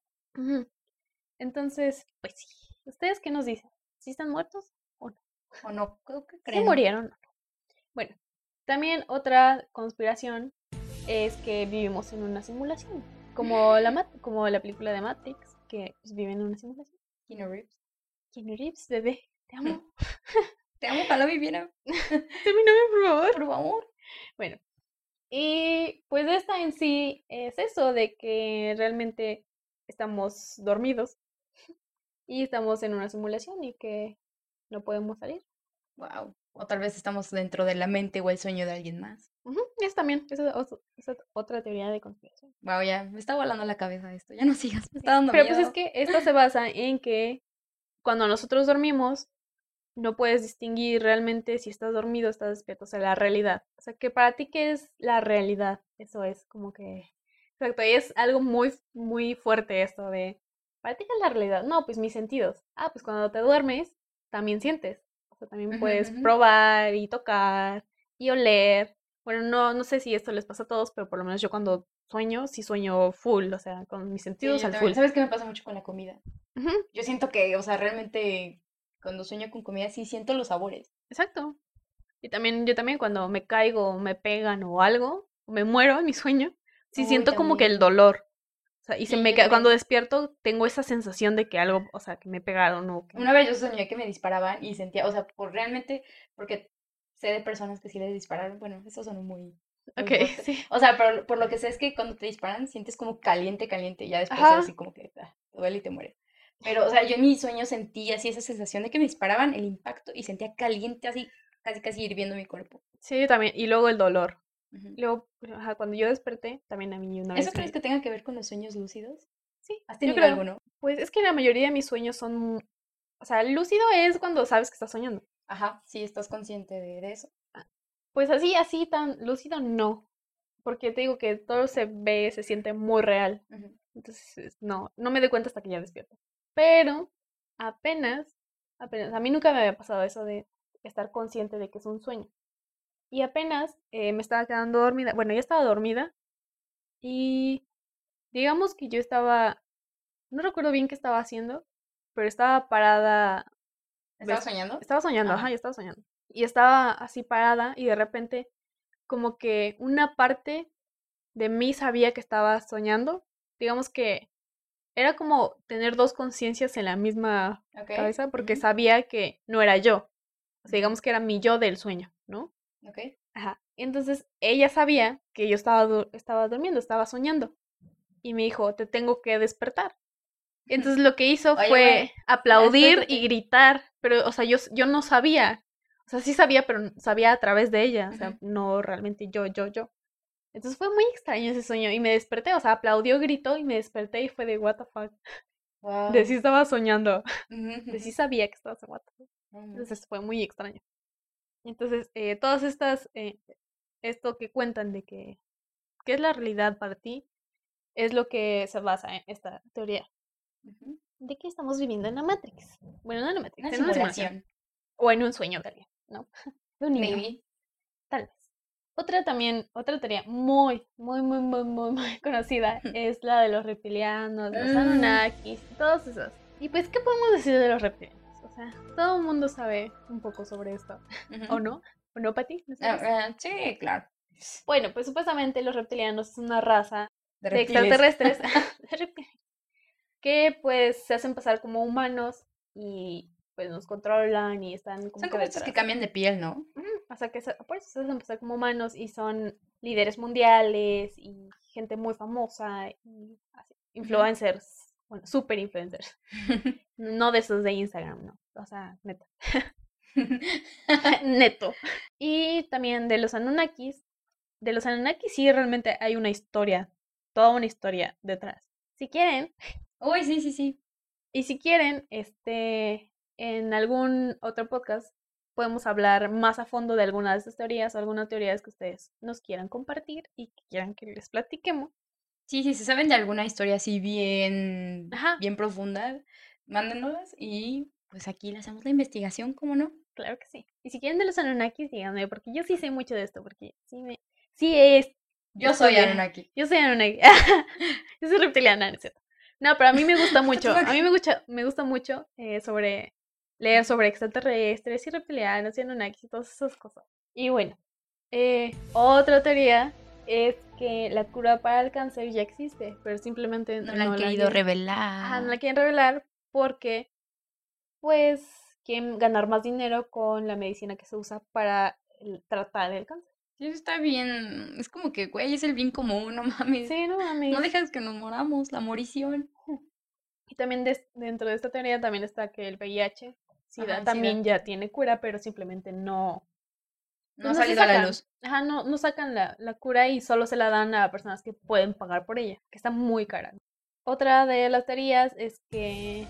S1: Entonces, pues sí. ¿Ustedes qué nos dicen? ¿Sí están muertos o no?
S2: ¿O no? ¿Qué qué
S1: ¿Sí
S2: creen?
S1: murieron o no? Bueno, también otra conspiración es que vivimos en una simulación, como la, Mat- como la película de Matrix, que pues, vive en una simulación.
S2: Keanu Reeves.
S1: Keanu Reeves, bebé, te amo. [LAUGHS]
S2: Te amo, ojalá viviera, [LAUGHS]
S1: Termíname, por favor.
S2: por favor.
S1: Bueno, y pues esta en sí es eso de que realmente estamos dormidos y estamos en una simulación y que no podemos salir.
S2: Wow. O tal vez estamos dentro de la mente o el sueño de alguien más.
S1: Ujú, Eso también, esa es otra teoría de conspiración.
S2: Wow, ya, me está volando la cabeza esto. Ya no sigas, me está dando
S1: Pero pues es que esto se basa en que cuando nosotros dormimos no puedes distinguir realmente si estás dormido o estás despierto, o sea, la realidad. O sea, que para ti, ¿qué es la realidad? Eso es como que... Exacto, y es algo muy, muy fuerte esto de... ¿Para ti qué es la realidad? No, pues mis sentidos. Ah, pues cuando te duermes, también sientes. O sea, también puedes probar y tocar y oler. Bueno, no, no sé si esto les pasa a todos, pero por lo menos yo cuando sueño, sí sueño full, o sea, con mis
S2: Sí,
S1: sentidos
S2: yo
S1: al full.
S2: ¿Sabes qué me pasa mucho con la comida? Yo siento que, o sea, realmente cuando sueño con comida sí siento los sabores.
S1: Exacto. Y también, yo también cuando me caigo, me pegan o algo, o me muero en mi sueño, sí
S2: Uy,
S1: siento como que el dolor. O sea, y se
S2: Sí,
S1: me cuando despierto tengo esa sensación de que algo, o sea, que me pegaron o que...
S2: Una vez yo soñé que me disparaban y sentía, o sea, por realmente, porque sé de personas que sí les dispararon. Bueno, eso sonó muy, muy
S1: Ok,
S2: fuerte.
S1: sí.
S2: O sea, pero por lo que sé es que cuando te disparan sientes como caliente, caliente, y ya después es
S1: Ajá.
S2: así como que ah, duele y te mueres. Pero, o sea, yo en mi sueño sentí así esa sensación de que me disparaban, el impacto, y sentía caliente así, casi casi hirviendo mi cuerpo.
S1: Sí, yo también. Y luego el dolor. Luego, ajá, cuando yo desperté, también a mí una
S2: ¿Eso
S1: vez
S2: crees
S1: me...
S2: que tenga que ver con los sueños lúcidos?
S1: Sí,
S2: ¿Has
S1: yo
S2: tenido
S1: creo.
S2: alguno?
S1: Pues es que la mayoría de mis sueños son... O sea, lúcido es cuando sabes que estás soñando.
S2: Ajá, sí, estás consciente de, de eso.
S1: Pues así, así tan lúcido, no. Porque te digo que todo se ve, se siente muy real. Entonces, es- no, no me doy cuenta hasta que ya despierto. Pero apenas, apenas, a mí nunca me había pasado eso de estar consciente de que es un sueño. Y apenas eh, me estaba quedando dormida. Bueno, ya estaba dormida. Y digamos que yo estaba, no recuerdo bien qué estaba haciendo, pero estaba parada.
S2: ¿Estabas
S1: ¿ves?
S2: soñando?
S1: Estaba soñando,
S2: Ajá.
S1: ajá, yo estaba soñando. Y estaba así parada y de repente como que una parte de mí sabía que estaba soñando. Digamos que era como tener dos conciencias en la misma cabeza porque sabía que no era yo. O sea, digamos que era mi yo del sueño, ¿no?
S2: Ok.
S1: Ajá. Entonces ella sabía que yo estaba, estaba durmiendo, estaba soñando. Y me dijo, te tengo que despertar. Entonces lo que hizo
S2: Oye,
S1: fue aplaudir y gritar, pero, o sea, yo, yo no sabía. O sea, sí sabía, pero sabía a través de ella, o sea, no realmente yo, yo, yo. Entonces fue muy extraño ese sueño y me desperté, o sea, aplaudió, gritó y me desperté y fue de what the fuck. De sí
S2: Wow.
S1: estaba soñando,
S2: Ujú, [LAUGHS]
S1: de sí sabía que estaba.
S2: No manches.
S1: Entonces fue muy extraño. Entonces, eh, todas estas, eh, esto que cuentan de que, ¿qué es la realidad para ti? Es lo que se basa en esta teoría. De que estamos viviendo en la Matrix. Bueno, no en la Matrix,
S2: Una
S1: en una simulación. O en un sueño de alguien, ¿no? De un niño,
S2: Maybe.
S1: tal vez. Otra también, otra teoría muy, muy, muy, muy, muy, muy [LAUGHS] conocida [LAUGHS] es la de los reptilianos, los
S2: Mm.
S1: Anunnakis, todos esos. Y pues, ¿qué podemos decir de los reptilianos? O sea, todo el mundo sabe un poco sobre esto, [LAUGHS] ¿o no? ¿O no, Pati? ¿No
S2: Ah, ah, sí, claro.
S1: Bueno, pues supuestamente los reptilianos es una raza
S2: De
S1: extraterrestres de reptiles, que pues se hacen pasar como humanos y pues nos controlan y están como
S2: Son
S1: que
S2: como estos que cambian de piel, ¿no?
S1: O sea, que por eso se hacen pasar como humanos y son líderes mundiales y gente muy famosa y así. influencers, bueno, super influencers. [LAUGHS] no de esos de Instagram, no. O sea, neta. [LAUGHS] Neto. Y también de los Anunnakis. De los Anunnakis sí realmente hay una historia, toda una historia detrás. Si quieren.
S2: Uy, sí, sí, sí.
S1: Y si quieren, este, en algún otro podcast podemos hablar más a fondo de alguna de estas teorías o algunas teorías que ustedes nos quieran compartir y que quieran que les platiquemos.
S2: Sí, sí, si saben de alguna historia así bien, bien profunda, mándenoslas y pues aquí le hacemos la investigación, ¿cómo no?
S1: Claro que sí. Y si quieren de los Anunnakis, díganme, porque yo sí sé mucho de esto, porque sí me... Sí es...
S2: Yo soy Anunnaki.
S1: Yo soy Anunnaki. [LAUGHS] yo soy reptiliana, ¿no No, pero a mí me gusta [LAUGHS] mucho, a mí me gusta, me gusta mucho eh, sobre leer sobre extraterrestres y reptilianos y Anunnakis y todas esas cosas. Y bueno, eh, otra teoría es que la cura para el cáncer ya existe, pero simplemente
S2: no, la han querido revelar.
S1: no la quieren revelar porque, pues, quieren ganar más dinero con la medicina que se usa para tratar el cáncer.
S2: Sí, está bien. Es como que, güey, es el bien común, no mames.
S1: Sí, no mames.
S2: No dejas que nos moramos, la morición.
S1: Y también dentro de esta teoría también está que el VIH SIDA también ya tiene cura, pero simplemente no.
S2: No, ha salido a la luz.
S1: Ajá, no, no sacan la, la, cura y solo se la dan a personas que pueden pagar por ella, que está muy cara. Otra de las teorías es que,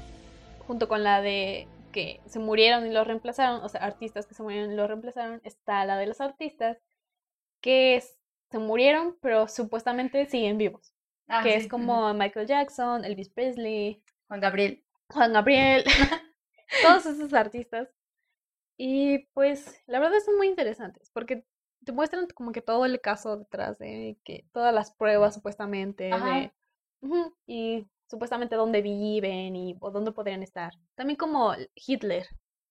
S1: junto con la de que se murieron y los reemplazaron, o sea, artistas que se murieron y los reemplazaron, está la de los artistas que se murieron, pero supuestamente siguen vivos. Ah, que es como Michael Jackson, Elvis Presley,
S2: Juan Gabriel.
S1: Juan Gabriel. [LAUGHS] [LAUGHS] todos esos artistas. Y pues la verdad son muy interesantes porque te muestran como que todo el caso detrás de que todas las pruebas supuestamente de, y supuestamente dónde viven y o dónde podrían estar. También como Hitler.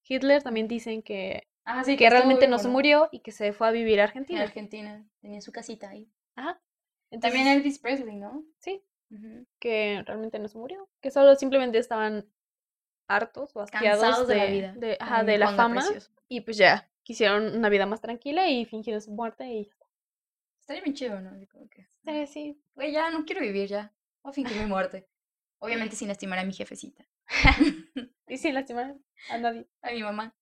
S1: Hitler también dicen que,
S2: ah, sí,
S1: que, realmente no se murió y que se fue a vivir a Argentina.
S2: Argentina, tenía su casita ahí.
S1: Ajá.
S2: también Elvis Presley, ¿no?
S1: Sí. Que realmente no se murió, que solo simplemente estaban hartos o
S2: de, la vida.
S1: De, de la fama. Y pues ya, quisieron una vida más tranquila y fingieron su muerte y ya está.
S2: Estaría bien chido, ¿no? Como que,
S1: sí, sí.
S2: Güey, ya no quiero vivir ya. Voy a fingir mi muerte. Obviamente [LAUGHS] sin lastimar a mi jefecita. [LAUGHS] [LAUGHS]
S1: y sin lastimar a nadie.
S2: A mi mamá.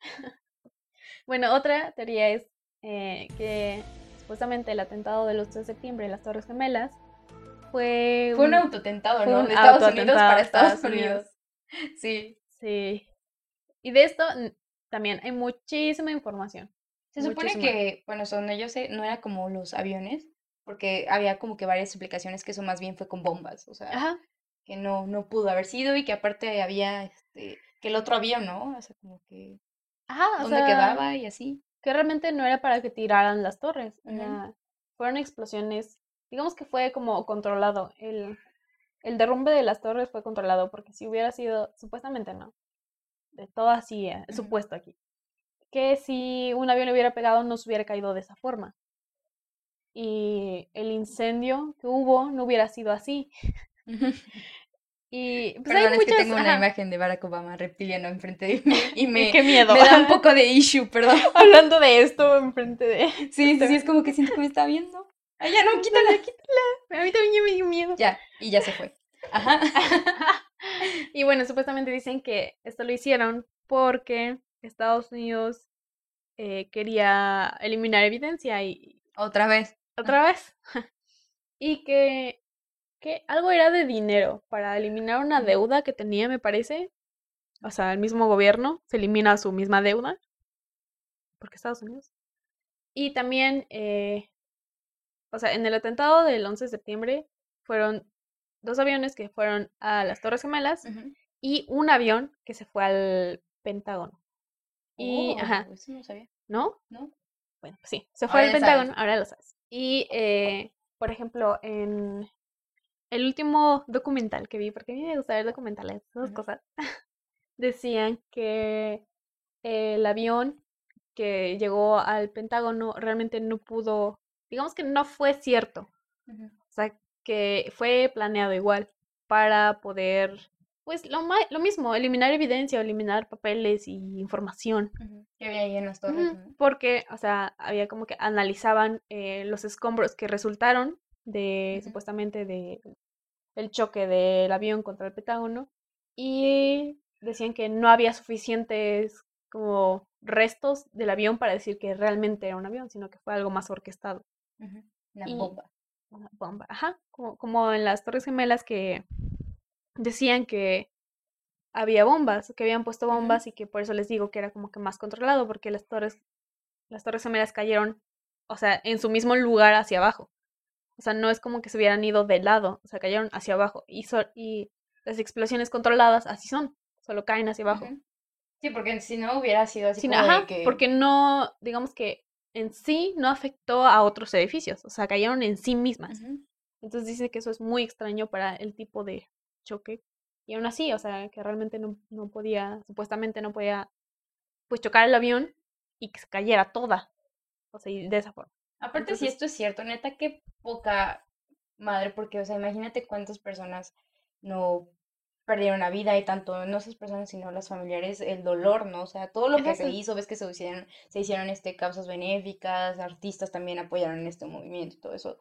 S1: Bueno, otra teoría es eh, que supuestamente el atentado del 8 de septiembre en las Torres Gemelas fue...
S2: Fue un, autotentado, ¿no? de Estados Unidos para Estados Unidos. [LAUGHS] Sí.
S1: Sí. Y de esto también hay muchísima información.
S2: Se supone que, bueno, son yo sé, no era como los aviones, porque había como que varias explicaciones que eso más bien fue con bombas, o sea, que no, no pudo haber sido y que aparte había, este, que el otro avión, ¿no? O sea, como que...
S1: Ajá,
S2: ¿Dónde quedaba y así?
S1: Que realmente no era para que tiraran las torres, fueron explosiones, digamos que fue como controlado, el, el derrumbe de las torres fue controlado porque si hubiera sido, supuestamente no, de todo así, eh, supuesto aquí, que si un avión le hubiera pegado no se hubiera caído de esa forma. Y el incendio que hubo no hubiera sido así. [LAUGHS] [LAUGHS]
S2: Y pues Perdón, hay es que tengo una imagen de Barack Obama reptiliano enfrente de mí y [LAUGHS] me,
S1: Qué miedo.
S2: me da un [LAUGHS] poco de issue, perdón. [LAUGHS]
S1: Hablando de esto enfrente de...
S2: Sí, sí, sí, es como que siento que me está viendo.
S1: Ay, ya no, quítala, quítala. A mí también me dio miedo.
S2: Ya, y ya se fue. Ajá.
S1: y bueno, supuestamente dicen que esto lo hicieron porque Estados Unidos eh, quería eliminar evidencia y...
S2: Otra vez.
S1: Otra vez. y que, que algo era de dinero para eliminar una deuda que tenía, me parece. O sea, el mismo gobierno se elimina su misma deuda. Porque Estados Unidos. Y también eh, o sea, en el atentado del 11 de septiembre fueron dos aviones que fueron a las Torres Gemelas y un avión que se fue al Pentágono. Y, ajá.
S2: Eso no sabía.
S1: ¿No?
S2: No.
S1: Bueno, pues sí, se fue al Pentágono, ahora lo sabes. Y, eh, por ejemplo, en el último documental que vi, porque a mí me gusta ver documentales, esas cosas, [LAUGHS] decían que el avión que llegó al Pentágono realmente no pudo digamos que no fue cierto. O sea, que fue planeado igual para poder, pues lo, lo mismo, eliminar evidencia, eliminar papeles y información.
S2: Que había ahí en las torres.
S1: Porque, o sea, había como que analizaban eh, los escombros que resultaron de, supuestamente, de el choque del avión contra el Pentágono y decían que no había suficientes como restos del avión para decir que realmente era un avión, sino que fue algo más orquestado.
S2: Una
S1: Y-
S2: bomba.
S1: Una bomba, ajá, como, como en las Torres Gemelas que decían que había bombas, que habían puesto bombas y que por eso les digo que era como que más controlado, porque las torres, las Torres Gemelas cayeron, o sea, en su mismo lugar hacia abajo. O sea, no es como que se hubieran ido de lado, o sea, cayeron hacia abajo. Y, so- y las explosiones controladas así son, solo caen hacia abajo.
S2: Sí, porque si no hubiera sido así
S1: Sin-
S2: como de
S1: ajá,
S2: que...
S1: porque no, digamos que en sí no afectó a otros edificios, o sea, cayeron en sí mismas. Entonces dice que eso es muy extraño para el tipo de choque. Y aún así, o sea, que realmente no, no podía, supuestamente no podía, pues chocar el avión y que se cayera toda. O sea, y de esa forma.
S2: Aparte, si esto es cierto, neta, qué poca madre, porque, o sea, imagínate cuántas personas no perdieron la vida y tanto no esas personas, sino las familiares, el dolor, ¿no? O sea, todo lo que se hizo, ves que se hicieron, se hicieron este, causas benéficas, artistas también apoyaron en este movimiento y todo eso.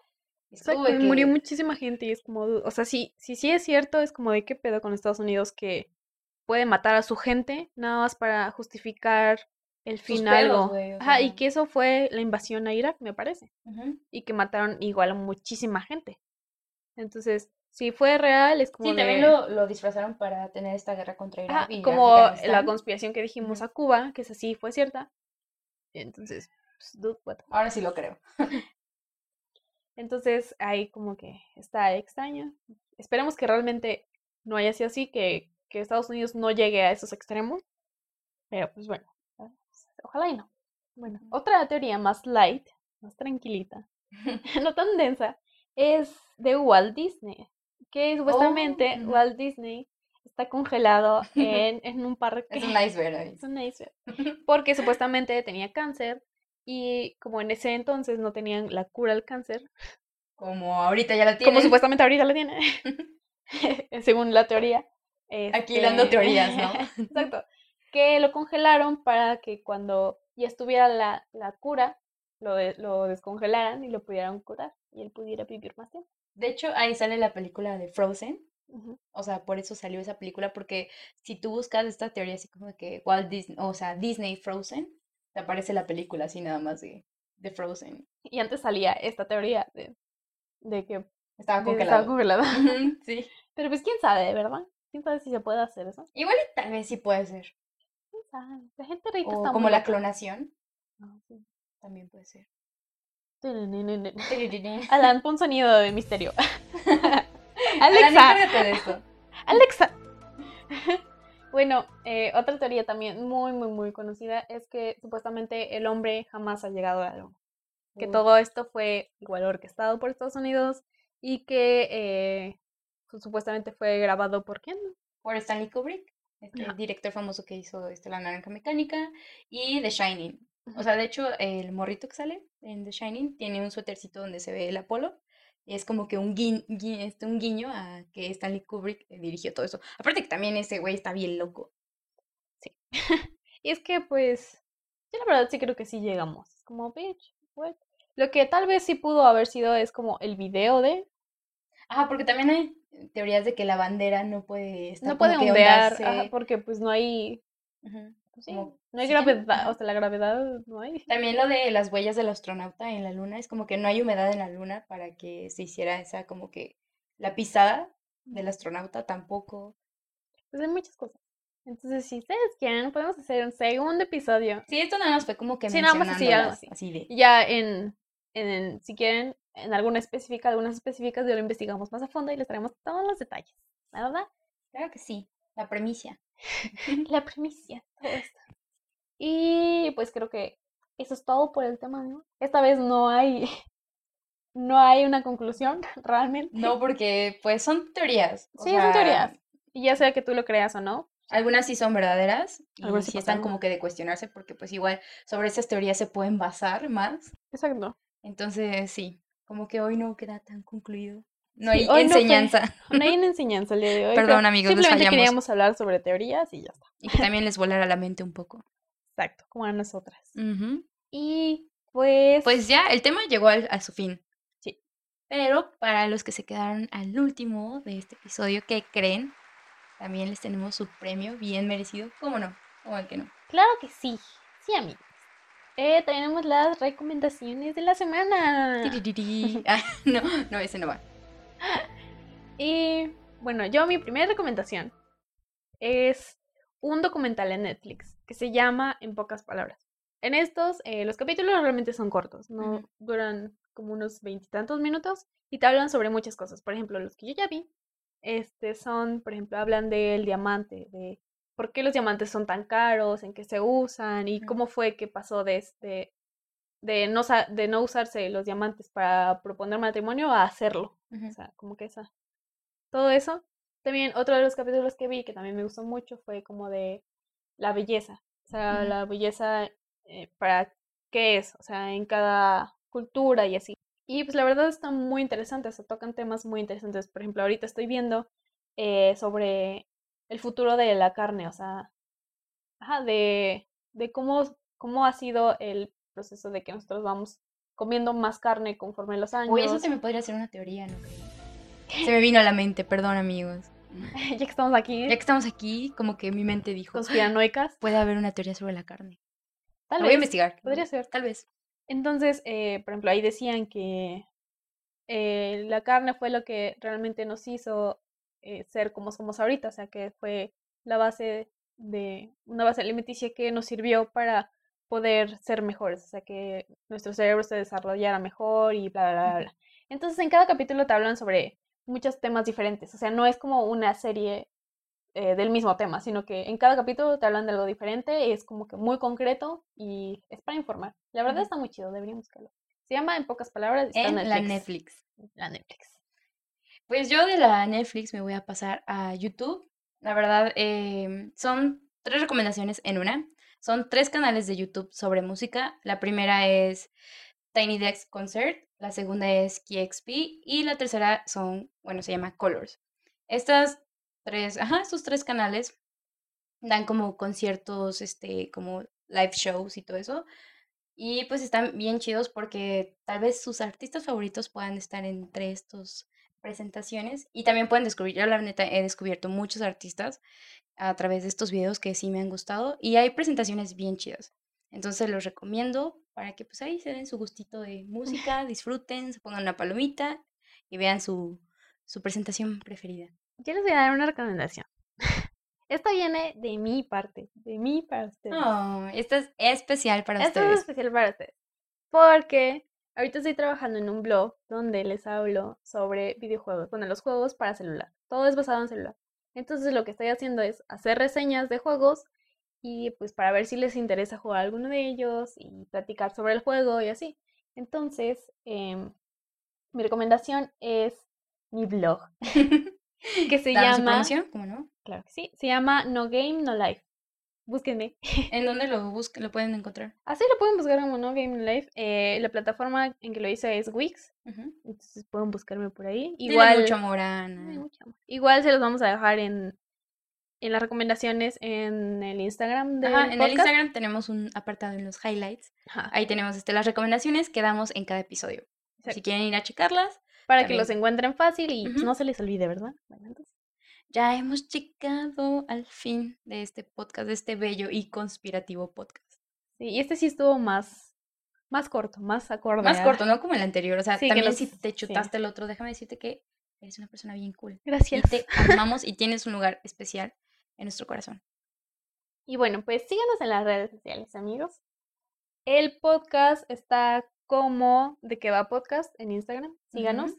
S2: Es
S1: Exacto, murió muchísima gente y es como, o sea, sí, sí, sí es cierto, es como de qué pedo con Estados Unidos que puede matar a su gente nada más para justificar el
S2: Sus
S1: fin
S2: pedos,
S1: algo.
S2: güey, o
S1: Ajá, y que eso fue la invasión a Irak, me parece. Y que mataron igual a muchísima gente. Entonces, si fue real, es como
S2: Sí, también lo, lo disfrazaron para tener esta guerra contra Irak
S1: Ajá,
S2: y
S1: como la conspiración que dijimos a Cuba, que esa sí fue cierta. Entonces, pues, dude, what.
S2: Ahora sí lo creo. [LAUGHS]
S1: Entonces, ahí como que está extraño. Esperemos que realmente no haya sido así, que, que Estados Unidos no llegue a esos extremos. Pero pues bueno, ojalá y no. Bueno, otra teoría más light, más tranquilita, [LAUGHS] no tan densa, es de Walt Disney. Que supuestamente
S2: ujú.
S1: Walt Disney está congelado [LAUGHS] en, en un parque.
S2: Es un iceberg ahí.
S1: Es un iceberg. [LAUGHS] Porque supuestamente tenía cáncer y como en ese entonces no tenían la cura al cáncer,
S2: Como ahorita ya la tienen.
S1: como supuestamente ahorita la tiene, según la teoría.
S2: Aquí dando
S1: este,
S2: teorías, ¿no?
S1: Exacto. Que lo congelaron para que cuando ya estuviera la, la cura, lo, de- lo descongelaran y lo pudieran curar y él pudiera vivir más tiempo.
S2: De hecho, ahí sale la película de Frozen.
S1: Ujú.
S2: O sea, por eso salió esa película, porque si tú buscas esta teoría así como de que Walt Disney, o sea, Disney Frozen, te aparece la película así nada más de, de Frozen.
S1: Y antes salía esta teoría de, de que
S2: Estaba
S1: Disney estaba congelada.
S2: Ujú, Sí. [LAUGHS]
S1: Pero pues quién sabe, ¿verdad? ¿Quién sabe si se puede hacer eso?
S2: Igual y tal vez sí puede ser.
S1: ¿Quién sabe? La gente rica
S2: O
S1: está
S2: como
S1: muy
S2: la
S1: loca.
S2: clonación,
S1: Ah, sí.
S2: también puede ser. [LAUGHS]
S1: Alan, pon sonido de misterio. [LAUGHS] [LAUGHS]
S2: Alan,
S1: Alexa,
S2: encárgate de esto.
S1: Alexa. Bueno, eh, otra teoría también muy, muy, muy conocida es que supuestamente el hombre jamás ha llegado a la luna. Que todo esto fue igual orquestado por Estados Unidos y que eh, pues, supuestamente fue grabado por quién?
S2: Por Stanley Kubrick, este
S1: Ajá.
S2: director famoso que hizo este, La Naranja Mecánica y The Shining. O sea, de hecho, el morrito que sale en The Shining tiene un suétercito donde se ve el Apolo. Y es como que un, gui- este, un guiño a que Stanley Kubrick eh, dirigió todo eso. Aparte que también ese güey está bien loco. [LAUGHS]
S1: Y es que pues, yo la verdad sí creo que sí llegamos. Es como, bitch, what? Lo que tal vez sí pudo haber sido es como el video de,
S2: Ah, porque también hay teorías de que la bandera no puede estar
S1: no puede ondear, ajá, porque pues no hay, pues, sí,
S2: como
S1: no hay gravedad, o sea, la gravedad no hay.
S2: También lo de las huellas del astronauta en la luna, es como que no hay humedad en la luna para que se hiciera esa como que la pisada del astronauta tampoco.
S1: Pues hay muchas cosas. Entonces, si ustedes quieren, podemos hacer un segundo episodio.
S2: Sí, esto nada más fue como que
S1: Sí, nada más así. así
S2: de.
S1: Ya en, en, si quieren, en alguna específica, algunas específicas, ya lo investigamos más a fondo y les traemos todos los detalles. ¿La verdad?
S2: Claro que sí, la premisa. [LAUGHS]
S1: La primicia, todo esto. Y pues creo que eso es todo por el tema, ¿no? Esta vez no hay, [LAUGHS] no hay una conclusión, [LAUGHS] realmente.
S2: No, porque pues son teorías.
S1: Sí, son
S2: sea,
S1: teorías. Y ya sea que tú lo creas o no.
S2: Algunas sí son verdaderas y
S1: Algunas sí
S2: sí están como que de cuestionarse porque pues igual sobre esas teorías se pueden basar más.
S1: Exacto.
S2: Entonces sí, como que hoy no queda tan concluido. No hay enseñanza. [LAUGHS]
S1: No hay una enseñanza el día de hoy.
S2: Perdón, amigos, les
S1: Simplemente
S2: fallamos.
S1: queríamos hablar sobre teorías y ya está.
S2: Y que también les volara la mente un poco.
S1: Exacto, como a nosotras. Y pues.
S2: Pues ya, el tema llegó al- a su fin.
S1: Sí.
S2: Pero para los que se quedaron al último de este episodio, ¿qué creen? También les tenemos su premio bien merecido. ¿Cómo no? ¿Cómo el que no?
S1: Claro que sí. Sí, amigos. Eh, tenemos las recomendaciones de la semana.
S2: Ah, no, no, ese no va. [LAUGHS]
S1: Y bueno, yo mi primera recomendación es un documental en Netflix que se llama En pocas palabras. En estos, eh, los capítulos realmente son cortos, no
S2: Ujú.
S1: duran como unos veintitantos minutos y te hablan sobre muchas cosas. Por ejemplo, los que yo ya vi, este son, por ejemplo, hablan del diamante, de por qué los diamantes son tan caros, en qué se usan y cómo fue que pasó de este de no, de no usarse los diamantes para proponer matrimonio a hacerlo. O sea, como que esa, todo eso. También otro de los capítulos que vi que también me gustó mucho fue como de la belleza. O sea, la belleza eh, para qué es, o sea, en cada cultura y así. Y pues la verdad está muy interesante, se tocan temas muy interesantes. Por ejemplo, ahorita estoy viendo eh, sobre el futuro de la carne, o sea, ajá, de, de cómo, cómo ha sido el proceso de que nosotros vamos comiendo más carne conforme los años.
S2: Uy, eso se me podría hacer una teoría, ¿no creo? Se me [LAUGHS] vino a la mente, perdón amigos.
S1: ya que estamos aquí,
S2: Ya que estamos aquí, como que mi mente dijo,
S1: conspiranoicas,
S2: puede haber una teoría sobre la carne.
S1: tal
S2: Lo voy a
S1: vez,
S2: investigar.
S1: podría ser.
S2: Tal vez.
S1: Entonces, eh, por ejemplo, ahí decían que eh, la carne fue lo que realmente nos hizo eh, ser como somos ahorita, o sea, que fue la base de una base alimenticia que nos sirvió para poder ser mejores, o sea, que nuestro cerebro se desarrollara mejor y bla, bla, bla, bla. Entonces, en cada capítulo te hablan sobre muchos temas diferentes, o sea, no es como una serie eh, del mismo tema, sino que en cada capítulo te hablan de algo diferente, es como que muy concreto y es para informar. La verdad está muy chido, deberíamos buscarlo. Se llama En pocas palabras, está
S2: En la.
S1: Netflix. La Netflix.
S2: Pues yo de la Netflix me voy a pasar a YouTube. La verdad, em, son tres recomendaciones en una. Son tres canales de YouTube sobre música. La primera es Tiny Desk Concert, la segunda es KXP y la tercera son, bueno, se llama Colors. Estas tres, ajá, estos tres canales dan como conciertos, este, como live shows y todo eso. Y pues están bien chidos porque tal vez sus artistas favoritos puedan estar entre estos presentaciones y también pueden descubrir, yo la neta he descubierto muchos artistas a través de estos videos que sí me han gustado y hay presentaciones bien chidas. Entonces los recomiendo para que pues ahí se den su gustito de música, [LAUGHS] disfruten, se pongan una palomita y vean su, su presentación preferida.
S1: Yo les voy a dar una recomendación. [LAUGHS] Esta viene de mi parte, de para ustedes.
S2: Oh, esta es especial para
S1: Esto es
S2: ustedes.
S1: especial para ustedes. Porque ahorita estoy trabajando en un blog donde les hablo sobre videojuegos, bueno, los juegos para celular. Todo es basado en celular. Entonces lo que estoy haciendo es hacer reseñas de juegos y pues para ver si les interesa jugar alguno de ellos y platicar sobre el juego y así. Entonces, em, mi recomendación es mi blog, [LAUGHS] que se llama,
S2: ¿cómo no?
S1: claro que sí, se llama No Game No Life. Búsquenme.
S2: ¿En [LAUGHS] dónde lo buscan, lo pueden encontrar?
S1: Así lo pueden buscar como No Game Life. Eh, la plataforma en que lo hice es Wix, entonces pueden buscarme por ahí. Igual,
S2: mucho amor,
S1: Ay,
S2: Ana.
S1: mucho amor. Igual se los vamos a dejar en, en las recomendaciones en el Instagram
S2: Ajá, en el. Instagram tenemos un apartado en los highlights.
S1: Ajá,
S2: Ahí tenemos este, las recomendaciones que damos en cada episodio. Si quieren ir a checarlas,
S1: Para que los encuentren fácil y pues, no se les olvide, ¿verdad? Bueno, entonces,
S2: ya hemos llegado al fin de este podcast, de este bello y conspirativo podcast.
S1: sí, y este sí estuvo más, más corto, más acorde.
S2: Más corto, ¿no? Como el anterior. O sea,
S1: Sí, que
S2: también
S1: los-
S2: si te
S1: sí.
S2: chutaste el otro, déjame decirte que eres una persona bien cool. Y
S1: Gracias.
S2: te amamos y tienes un lugar especial en nuestro corazón.
S1: Y bueno, pues síganos en las redes sociales, amigos. El podcast está como de que va podcast en Instagram. Síganos.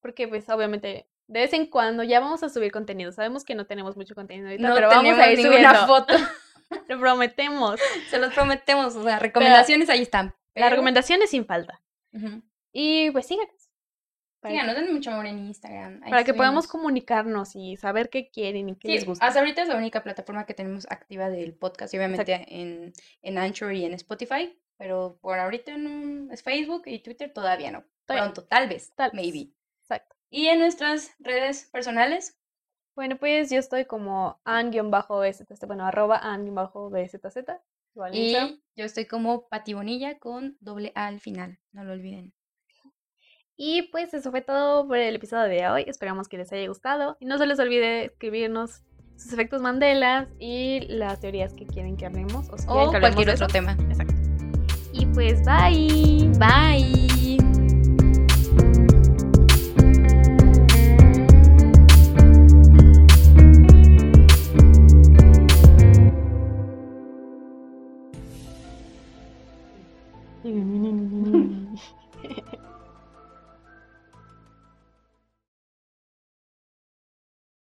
S1: Porque pues obviamente de vez en cuando ya vamos a subir contenido. Sabemos que no tenemos mucho contenido ahorita,
S2: No
S1: pero vamos a ir subiendo.
S2: foto. [LAUGHS]
S1: Lo prometemos.
S2: Se los prometemos. O sea, recomendaciones ahí están.
S1: Las
S2: pero-
S1: recomendaciones sin falta. Y pues síganos.
S2: Síganos, denle mucho amor en Instagram. ahí
S1: para que podamos comunicarnos y saber qué quieren y qué
S2: Sí,
S1: les gusta.
S2: hasta ahorita es la única plataforma que tenemos activa del podcast, y obviamente en, en Anchor y en Spotify, pero por ahorita no, es Facebook y Twitter todavía no.
S1: Todavía no.
S2: Pronto, tal vez,
S1: Tal vez.
S2: maybe.
S1: Exacto.
S2: Y en nuestras redes personales,
S1: Bueno, pues yo estoy como an-bzz, bueno, arroba an-bzz. Igual Instagram.
S2: y yo estoy como Pati Bonilla con doble A al final, no lo olviden.
S1: Y pues eso fue todo por el episodio de hoy. Esperamos que les haya gustado. Y no se les olvide escribirnos sus efectos Mandela y las teorías que quieren que hablemos. O, si
S2: O
S1: que hablemos
S2: cualquier otro tema.
S1: Exacto. Y pues bye.
S2: Bye.